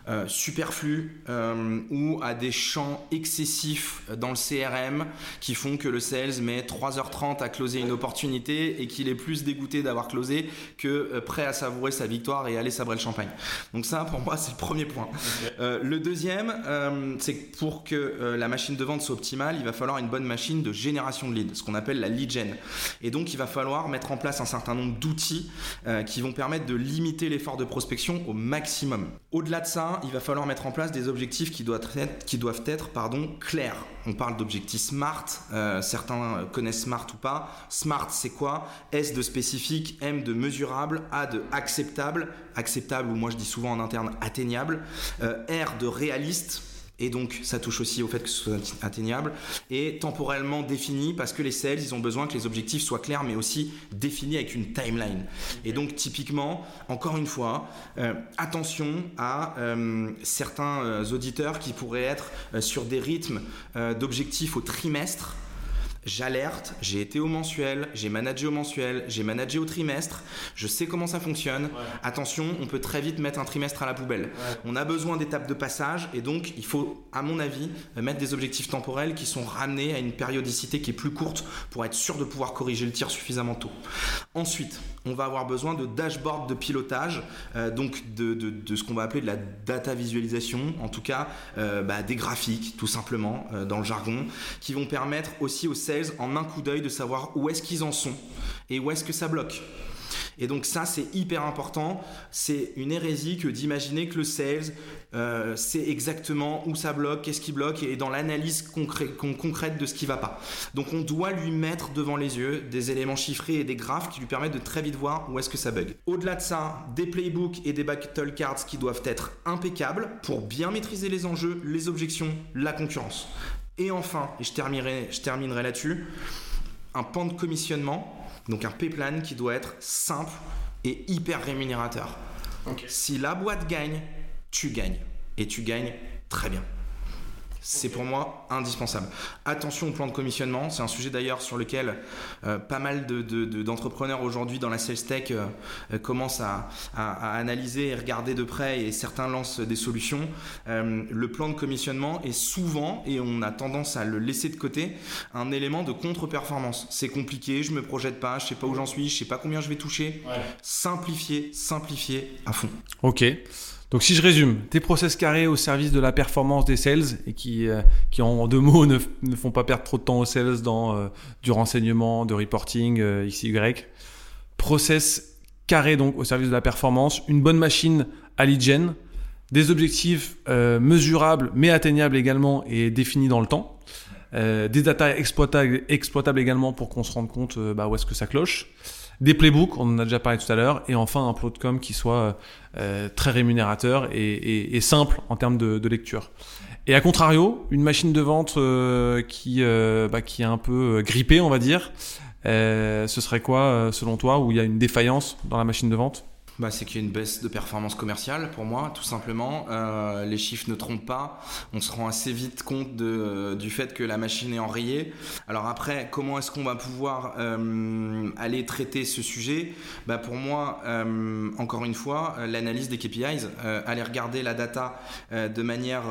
euh, superflus euh, ou à des champs excessifs dans le CRM qui font que le sales met 3h30 à closer une opportunité et qu'il est plus dégoûté d'avoir closé que euh, prêt à savourer sa victoire et aller sabrer le champagne. Donc ça, pour moi, c'est le premier point. le deuxième, c'est que pour que la machine de vente soit optimale, il va falloir une bonne machine de génération de leads, ce qu'on appelle la lead gen. Et donc, il va falloir mettre en place un certain nombre d'outils qui vont permettre de limiter l'effort de prospection au maximum. Au-delà de ça, il va falloir mettre en place des objectifs qui doivent être, clairs. On parle d'objectifs SMART, euh, certains connaissent SMART ou pas. SMART, c'est quoi? S de spécifique, M de mesurable, A de acceptable, acceptable ou moi je dis souvent en interne atteignable, euh, R de réaliste et donc ça touche aussi au fait que ce soit atteignable et temporellement défini parce que les sales ils ont besoin que les objectifs soient clairs mais aussi définis avec une timeline. Et donc typiquement encore une fois euh, attention à euh, certains euh, auditeurs qui pourraient être sur des rythmes d'objectifs au trimestre j'alerte, j'ai été au mensuel, j'ai managé au mensuel, j'ai managé au trimestre, je sais comment ça fonctionne. Attention, on peut très vite mettre un trimestre à la poubelle. On a besoin d'étapes de passage et donc il faut, à mon avis, mettre des objectifs temporels qui sont ramenés à une périodicité qui est plus courte pour être sûr de pouvoir corriger le tir suffisamment tôt. Ensuite, on va avoir besoin de dashboard de pilotage, euh, donc de, ce qu'on va appeler de la data visualisation, en tout cas euh, bah, des graphiques tout simplement euh, dans le jargon, qui vont permettre aussi aux sales en un coup d'œil de savoir où est-ce qu'ils en sont et où est-ce que ça bloque. Et donc ça, c'est hyper important. C'est une hérésie que d'imaginer que le sales euh, sait exactement où ça bloque, qu'est-ce qui bloque, et dans l'analyse concrète de ce qui va pas. Donc on doit lui mettre devant les yeux des éléments chiffrés et des graphes qui lui permettent de très vite voir où est-ce que ça bug. Au-delà de ça, des playbooks et des battle cards qui doivent être impeccables pour bien maîtriser les enjeux, les objections, la concurrence. Et enfin, et je terminerai, je terminerai là-dessus, un pan de commissionnement donc un P-plan qui doit être simple et hyper rémunérateur. Si la boîte gagne, tu gagnes. Et tu gagnes très bien. C'est pour moi indispensable. Attention au plan de commissionnement, c'est un sujet d'ailleurs sur lequel euh, pas mal d'entrepreneurs de, aujourd'hui dans la sales tech euh, euh, commencent à, analyser et regarder de près et certains lancent des solutions. le plan de commissionnement est souvent, et on a tendance à le laisser de côté, un élément de contre-performance. C'est compliqué, je me projette pas, je sais pas où j'en suis, je sais pas combien je vais toucher. Simplifier, simplifier à fond. Ok. Donc si je résume, tes process carrés au service de la performance des sales et qui, euh, qui en deux mots ne, ne, font pas perdre trop de temps aux sales dans euh, du renseignement, de reporting, euh, XY. process carré donc au service de la performance, une bonne machine à lead gen, des objectifs euh, mesurables mais atteignables également et définis dans le temps, des data exploitables, également pour qu'on se rende compte bah, où est-ce que ça cloche, des playbooks, on en a déjà parlé tout à l'heure, et enfin un plot de com qui soit euh, très rémunérateur et, et, et, simple en termes de, de, lecture. Et à contrario, une machine de vente euh, qui, euh, bah, qui est un peu grippée, on va dire, ce serait quoi selon toi, où il y a une défaillance dans la machine de vente? Bah, c'est qu'il y a une baisse de performance commerciale pour moi, tout simplement. Euh, les chiffres ne trompent pas. On se rend assez vite compte de, euh, du fait que la machine est enrayée. Alors après, comment est-ce qu'on va pouvoir euh, aller traiter ce sujet? Bah, Pour moi, encore une fois, l'analyse des KPIs, aller regarder la data de manière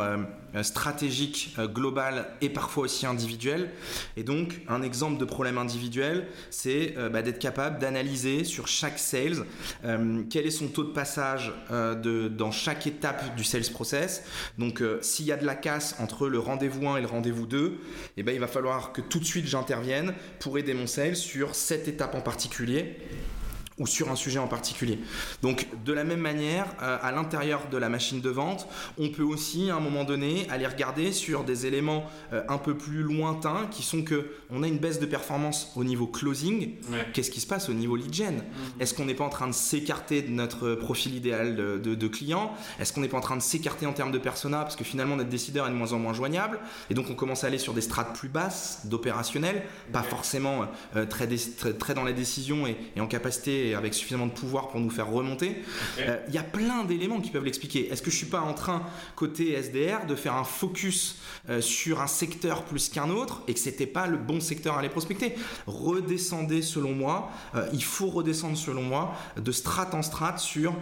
stratégique, globale et parfois aussi individuelle. Et donc, un exemple de problème individuel, c'est bah, d'être capable d'analyser sur chaque sales est son taux de passage euh, dans chaque étape du sales process. Donc euh, s'il y a de la casse entre le rendez-vous 1 et le rendez-vous 2, eh ben, il va falloir que tout de suite j'intervienne pour aider mon sales sur cette étape en particulier ou sur un sujet en particulier. Donc de la même manière, euh, à l'intérieur de la machine de vente, on peut aussi à un moment donné aller regarder sur des éléments euh, un peu plus lointains qui sont que on a une baisse de performance au niveau closing. Ouais. Qu'est-ce qui se passe au niveau lead gen? -hmm. Est-ce qu'on n'est pas en train de s'écarter de notre profil idéal de, de, de client? Est-ce qu'on n'est pas en train de s'écarter en termes de persona? Parce que finalement notre décideur est de moins en moins joignable et donc on commence à aller sur des strates plus basses d'opérationnel, pas forcément euh, très, très, très, dans les décisions et, et en capacité avec suffisamment de pouvoir pour nous faire remonter. Il okay. euh, y a plein d'éléments qui peuvent l'expliquer. Est-ce que je suis pas en train, côté SDR, de faire un focus euh, sur un secteur plus qu'un autre et que c'était pas le bon secteur à aller prospecter? Redescendez selon moi, euh, il faut redescendre selon moi de strat en strat sur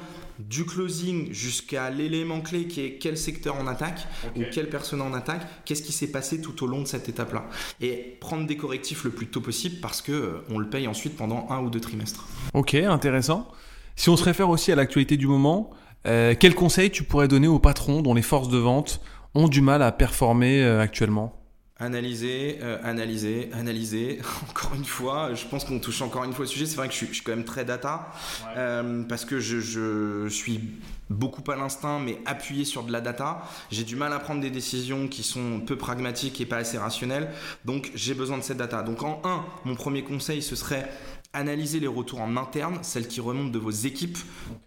du closing jusqu'à l'élément clé qui est quel secteur on attaque okay. ou quelle personne on attaque, qu'est-ce qui s'est passé tout au long de cette étape-là? Et prendre des correctifs le plus tôt possible parce que euh, on le paye ensuite pendant un ou deux trimestres. Ok, intéressant. Si on se réfère aussi à l'actualité du moment, euh, quels conseils tu pourrais donner aux patrons dont les forces de vente ont du mal à performer euh, actuellement? Analyser, euh, analyser, analyser. Encore une fois, je pense qu'on touche encore une fois au sujet. C'est vrai que je suis, je suis, quand même très data ouais. euh, parce que je, je, suis beaucoup à l'instinct, mais appuyé sur de la data. J'ai du mal à prendre des décisions qui sont peu pragmatiques et pas assez rationnelles. Donc, j'ai besoin de cette data. Donc, en un, mon premier conseil, ce serait analyser les retours en interne, celles qui remontent de vos équipes.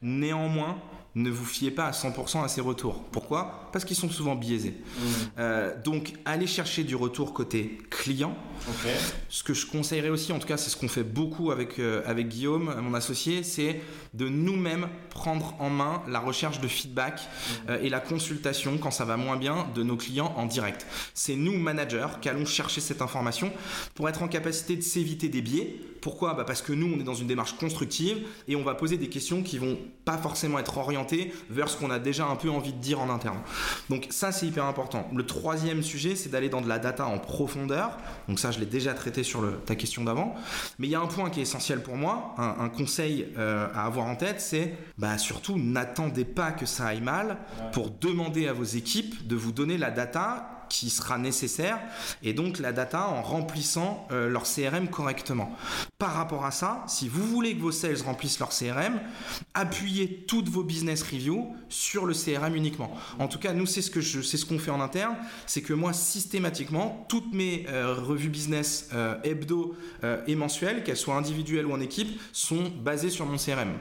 Néanmoins, ne vous fiez pas à 100% à ces retours. Pourquoi? Parce qu'ils sont souvent biaisés. Mmh. Euh, donc, allez chercher du retour côté client. Okay. Ce que je conseillerais aussi, en tout cas, c'est ce qu'on fait beaucoup avec, euh, avec Guillaume, mon associé, c'est de nous-mêmes prendre en main la recherche de feedback mmh. euh, et la consultation, quand ça va moins bien, de nos clients en direct. C'est nous, managers, qui allons chercher cette information pour être en capacité de s'éviter des biais. Pourquoi bah Parce que nous, on est dans une démarche constructive et on va poser des questions qui vont pas forcément être orientées vers ce qu'on a déjà un peu envie de dire en interne. Donc ça c'est hyper important. Le troisième sujet c'est d'aller dans de la data en profondeur. Donc ça je l'ai déjà traité sur le, ta question d'avant. Mais il y a un point qui est essentiel pour moi, un, un conseil euh, à avoir en tête, c'est bah, surtout n'attendez pas que ça aille mal pour demander à vos équipes de vous donner la data qui sera nécessaire et donc la data en remplissant euh, leur CRM correctement. Par rapport à ça, si vous voulez que vos sales remplissent leur CRM, appuyez toutes vos business reviews sur le CRM uniquement. En tout cas, nous c'est ce que c'est ce qu'on fait en interne, c'est que moi systématiquement toutes mes euh, revues business euh, hebdo et mensuelles, qu'elles soient individuelles ou en équipe, sont basées sur mon CRM.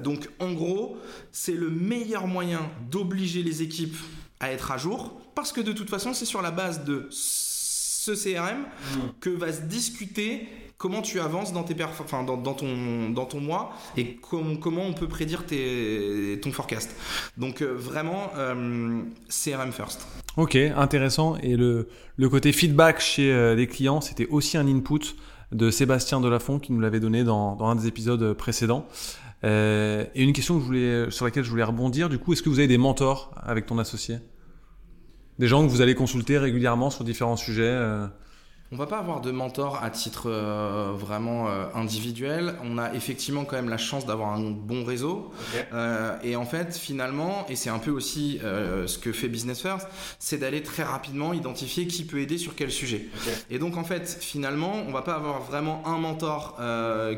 Donc en gros, c'est le meilleur moyen d'obliger les équipes à être à jour parce que de toute façon, c'est sur la base de ce CRM mmh. que va se discuter comment tu avances dans, tes enfin, dans, dans, ton, dans ton mois et com comment on peut prédire tes, ton forecast. Donc euh, vraiment, euh, CRM first. Ok, intéressant. Et le, le côté feedback chez euh, les clients, c'était aussi un input de Sébastien Delafont qui nous l'avait donné dans, dans un des épisodes précédents. Et une question que je voulais, sur laquelle je voulais rebondir, du coup, est-ce que vous avez des mentors avec ton associé? Des gens que vous allez consulter régulièrement sur différents sujets euh... On va pas avoir de mentor à titre euh, vraiment euh, individuel. On a effectivement quand même la chance d'avoir un bon réseau. Euh, et en fait, finalement, et c'est un peu aussi ce que fait Business First, c'est d'aller très rapidement identifier qui peut aider sur quel sujet. Et donc en fait, finalement, on va pas avoir vraiment un mentor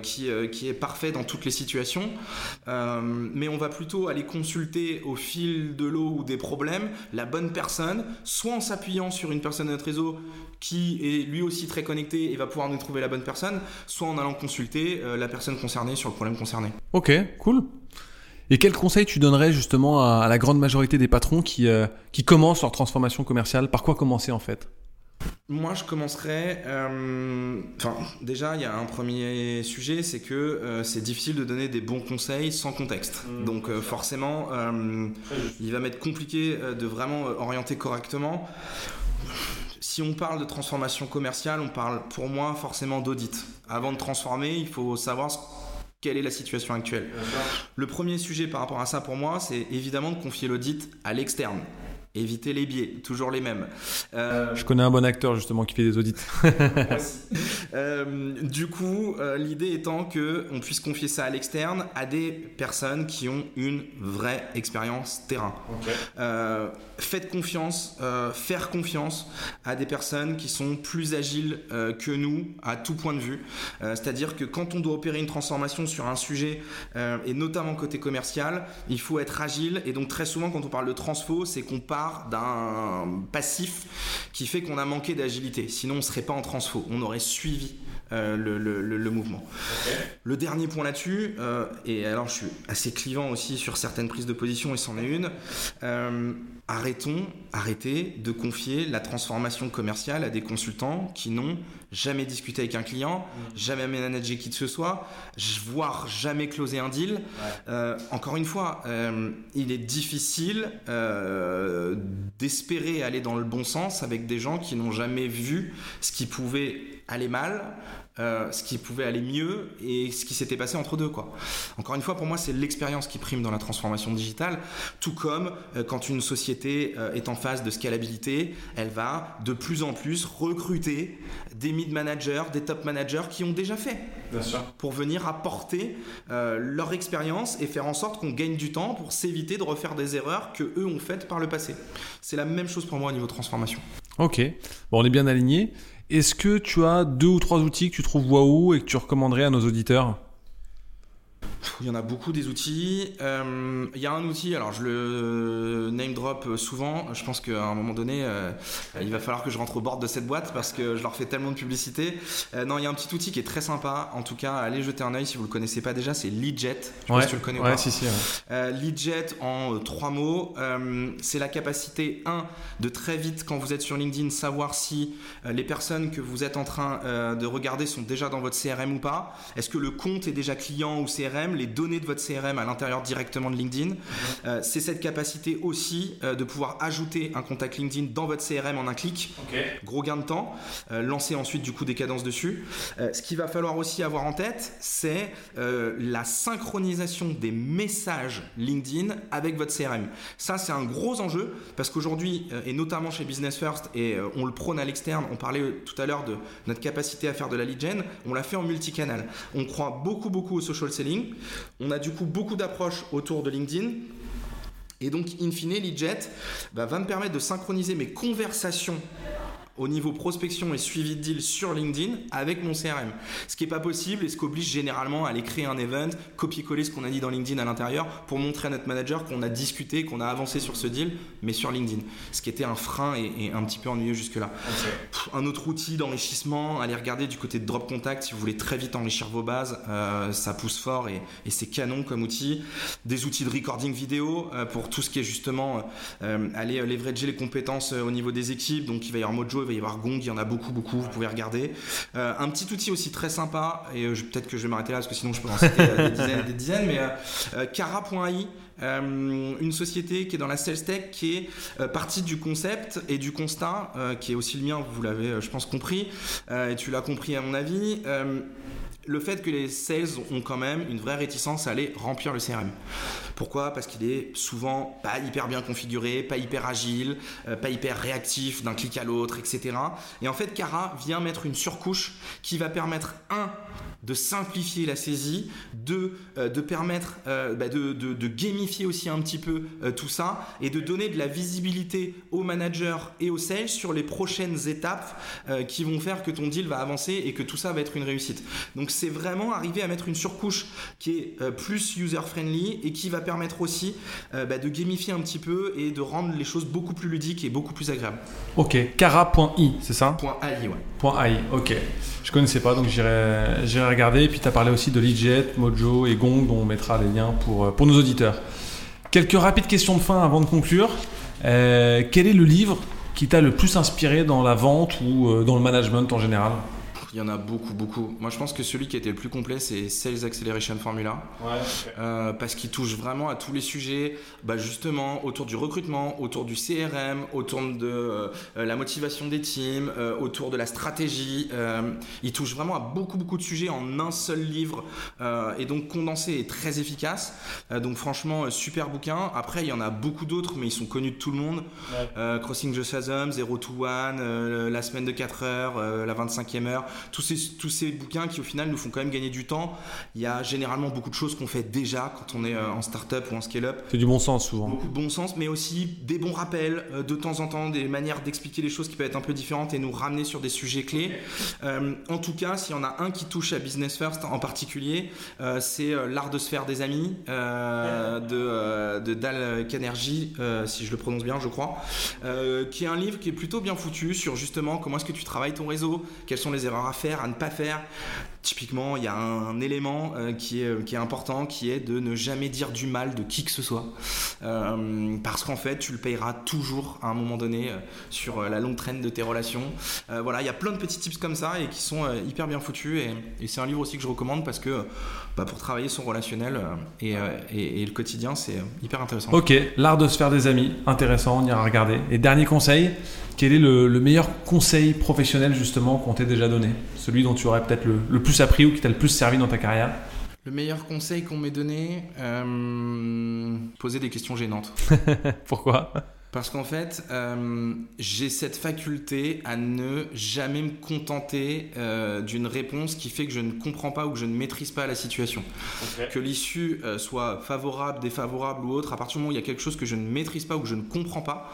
qui, qui est parfait dans toutes les situations, mais on va plutôt aller consulter au fil de l'eau ou des problèmes la bonne personne, soit en s'appuyant sur une personne de notre réseau qui est lui aussi très connecté et va pouvoir nous trouver la bonne personne, soit en allant consulter euh, la personne concernée sur le problème concerné. Ok, cool. Et quel conseil tu donnerais justement à, à la grande majorité des patrons qui, euh, qui commencent leur transformation commerciale? Par quoi commencer en fait? Moi, je commencerai. euh, Enfin, déjà, il y a un premier sujet, c'est que euh, c'est difficile de donner des bons conseils sans contexte. Donc, euh, forcément, euh, il va m'être compliqué euh, de vraiment orienter correctement. Si on parle de transformation commerciale, on parle pour moi forcément d'audit. Avant de transformer, il faut savoir ce- quelle est la situation actuelle. Le premier sujet par rapport à ça pour moi, c'est évidemment de confier l'audit à l'externe. Éviter les biais, toujours les mêmes. Euh, Je connais un bon acteur justement qui fait des audits. euh, du coup, euh, l'idée étant que on puisse confier ça à l'externe, à des personnes qui ont une vraie expérience terrain. Euh, faites confiance, euh, faire confiance à des personnes qui sont plus agiles euh, que nous à tout point de vue. Euh, C'est-à-dire que quand on doit opérer une transformation sur un sujet, euh, et notamment côté commercial, il faut être agile. Et donc très souvent, quand on parle de transfo, c'est qu'on part d'un passif qui fait qu'on a manqué d'agilité. Sinon, on ne serait pas en transfo. On aurait suivi euh, le, le- le- le mouvement. Le dernier point là-dessus, euh, et alors je suis assez clivant aussi sur certaines prises de position, et c'en est une, euh, arrêtons, arrêtez de confier la transformation commerciale à des consultants qui n'ont jamais discuté avec un client, jamais managé qui que ce soit, voire jamais closé un deal. Euh, encore une fois, euh, il est difficile euh, d'espérer aller dans le bon sens avec des gens qui n'ont jamais vu ce qui pouvait aller mal, euh, ce qui pouvait aller mieux et ce qui s'était passé entre deux. Quoi. Encore une fois, pour moi, c'est l'expérience qui prime dans la transformation digitale, tout comme euh, quand une société euh, est en phase de scalabilité, elle va de plus en plus recruter des mid-managers, des top managers qui ont déjà fait Bien sûr. pour venir apporter euh, leur expérience et faire en sorte qu'on gagne du temps pour s'éviter de refaire des erreurs que eux ont faites par le passé. C'est la même chose pour moi au niveau transformation. Ok, bon, on est bien aligné. Est-ce que tu as deux ou trois outils que tu trouves waouh et que tu recommanderais à nos auditeurs? Il y en a beaucoup des outils. Euh, il y a un outil, alors je le name drop souvent. Je pense qu'à un moment donné, euh, il va falloir que je rentre au bord de cette boîte parce que je leur fais tellement de publicité. Euh, non, il y a un petit outil qui est très sympa. En tout cas, allez jeter un œil si vous le connaissez pas déjà. C'est Leadjet. Je sais pas si tu le connais ou ouais, pas. si, si. ouais. Leadjet en trois mots, c'est la capacité, un, de très vite quand vous êtes sur LinkedIn savoir si les personnes que vous êtes en train de regarder sont déjà dans votre CRM ou pas. Est-ce que le compte est déjà client ou CRM, les données de votre CRM à l'intérieur directement de LinkedIn. Euh, c'est cette capacité aussi euh, de pouvoir ajouter un contact LinkedIn dans votre CRM en un clic. Gros gain de temps. Euh, lancer ensuite du coup des cadences dessus. Ce qu'il va falloir aussi avoir en tête, c'est la synchronisation des messages LinkedIn avec votre CRM. Ça, c'est un gros enjeu parce qu'aujourd'hui, et notamment chez Business First, et on le prône à l'externe, on parlait tout à l'heure de notre capacité à faire de la lead gen, on l'a fait en multicanal. On croit beaucoup, beaucoup au social selling. On a du coup beaucoup d'approches autour de LinkedIn. Et donc, in fine, Leadjet bah, va me permettre de synchroniser mes conversations au niveau prospection et suivi de deal sur LinkedIn avec mon CRM. Ce qui n'est pas possible et ce qui oblige généralement à aller créer un event, copier-coller ce qu'on a dit dans LinkedIn à l'intérieur pour montrer à notre manager qu'on a discuté, qu'on a avancé sur ce deal, mais sur LinkedIn. Ce qui était un frein et, et un petit peu ennuyeux jusque-là. Un autre outil d'enrichissement, allez regarder du côté de Drop Contact si vous voulez très vite enrichir vos bases, euh, ça pousse fort et, et c'est canon comme outil. Des outils de recording vidéo euh, pour tout ce qui est justement euh, aller leverager les compétences au niveau des équipes. Donc il va y avoir Mojo, il va y avoir Gong, il y en a beaucoup, beaucoup, vous pouvez regarder. Euh, un petit outil aussi très sympa, et euh, peut-être que je vais m'arrêter là parce que sinon je peux en citer euh, des dizaines et des dizaines, mais euh, Cara.ai, euh, une société qui est dans la sales tech, qui est euh, partie du concept et du constat, euh, qui est aussi le mien, vous l'avez, je pense, compris, et tu l'as compris à mon avis. le fait que les sales ont quand même une vraie réticence à aller remplir le CRM. Pourquoi? Parce qu'il est souvent pas hyper bien configuré, pas hyper agile, euh, pas hyper réactif d'un clic à l'autre, etc. Et en fait, Cara vient mettre une surcouche qui va permettre, un, de simplifier la saisie, deux, euh, de permettre euh, bah, de, gamifier aussi un petit peu tout ça et de donner de la visibilité aux managers et aux sales sur les prochaines étapes qui vont faire que ton deal va avancer et que tout ça va être une réussite. Donc c'est vraiment arriver à mettre une surcouche qui est plus user-friendly et qui va permettre aussi euh, bah, de gamifier un petit peu et de rendre les choses beaucoup plus ludiques et beaucoup plus agréables. Ok, cara.i, c'est ça .ai, ouais. .ai, ok. Je connaissais pas, donc j'irai regarder. Et puis tu as parlé aussi de Leadjet, Mojo et Gong, dont on mettra les liens pour, euh, pour nos auditeurs. Quelques rapides questions de fin avant de conclure. quel est le livre qui t'a le plus inspiré dans la vente ou dans le management en général? Il y en a beaucoup, beaucoup. Moi, je pense que celui qui été le plus complet, c'est Sales Acceleration Formula. Ouais, euh, parce qu'il touche vraiment à tous les sujets, bah, justement, autour du recrutement, autour du CRM, autour de euh, la motivation des teams, euh, autour de la stratégie. il touche vraiment à beaucoup, beaucoup de sujets en un seul livre. et donc, condensé et très efficace. donc, franchement, super bouquin. Après, il y en a beaucoup d'autres, mais ils sont connus de tout le monde. Crossing the Chasm, Zero to One, La semaine de 4 heures, La 25e heure tous ces, tous ces bouquins qui au final nous font quand même gagner du temps. Il y a généralement beaucoup de choses qu'on fait déjà quand on est euh, en start-up ou en scale-up. C'est du bon sens souvent. Beaucoup de bon sens, mais aussi des bons rappels, euh, de temps en temps, des manières d'expliquer les choses qui peuvent être un peu différentes et nous ramener sur des sujets clés. Euh, en tout cas, s'il y en a un qui touche à Business First en particulier, c'est L'art de se faire des amis de, de Dal Kanergi, si je le prononce bien, je crois, qui est un livre qui est plutôt bien foutu sur justement comment est-ce que tu travailles ton réseau, quelles sont les erreurs à faire, à ne pas faire. Typiquement, il y a un, élément euh, qui, est, euh, qui est important, qui est de ne jamais dire du mal de qui que ce soit. Euh, parce qu'en fait, tu le payeras toujours à un moment donné sur la longue traîne de tes relations. voilà, il y a plein de petits tips comme ça et qui sont hyper bien foutus. Et, c'est un livre aussi que je recommande parce que bah, pour travailler son relationnel et, et, le quotidien, c'est hyper intéressant. Ok, l'art de se faire des amis, intéressant, on ira regarder. Et dernier conseil, quel est le, meilleur conseil professionnel justement qu'on t'ait déjà donné? Celui dont tu aurais peut-être le, plus appris ou qui t'a le plus servi dans ta carrière Le meilleur conseil qu'on m'ait donné euh, Poser des questions gênantes. Pourquoi? Parce qu'en fait, euh, j'ai cette faculté à ne jamais me contenter euh, d'une réponse qui fait que je ne comprends pas ou que je ne maîtrise pas la situation. Que l'issue euh, soit favorable, défavorable ou autre, à partir du moment où il y a quelque chose que je ne maîtrise pas ou que je ne comprends pas,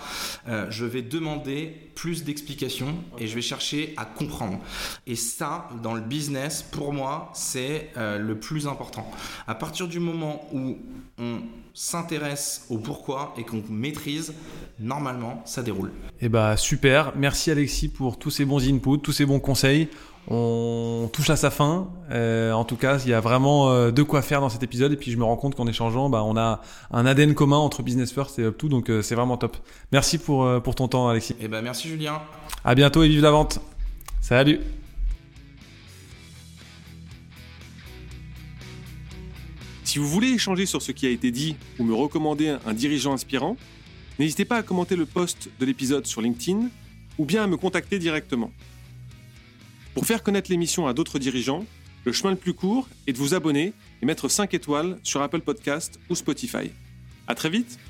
je vais demander plus d'explications et je vais chercher à comprendre. Et ça, dans le business, pour moi, c'est le plus important. À partir du moment où on s'intéresse au pourquoi et qu'on maîtrise, normalement, ça déroule. Et eh bah super, merci Alexis pour tous ces bons inputs, tous ces bons conseils. On touche à sa fin. Euh, en tout cas, il y a vraiment euh, de quoi faire dans cet épisode. Et puis je me rends compte qu'en échangeant, bah, on a un ADN commun entre Business First et Up2, donc euh, c'est vraiment top. Merci pour, pour ton temps, Alexis. Et eh bah merci Julien. À bientôt et vive la vente. Salut. Si vous voulez échanger sur ce qui a été dit ou me recommander un dirigeant inspirant, n'hésitez pas à commenter le post de l'épisode sur LinkedIn ou bien à me contacter directement. Pour faire connaître l'émission à d'autres dirigeants, le chemin le plus court est de vous abonner et mettre 5 étoiles sur Apple Podcast ou Spotify. À très vite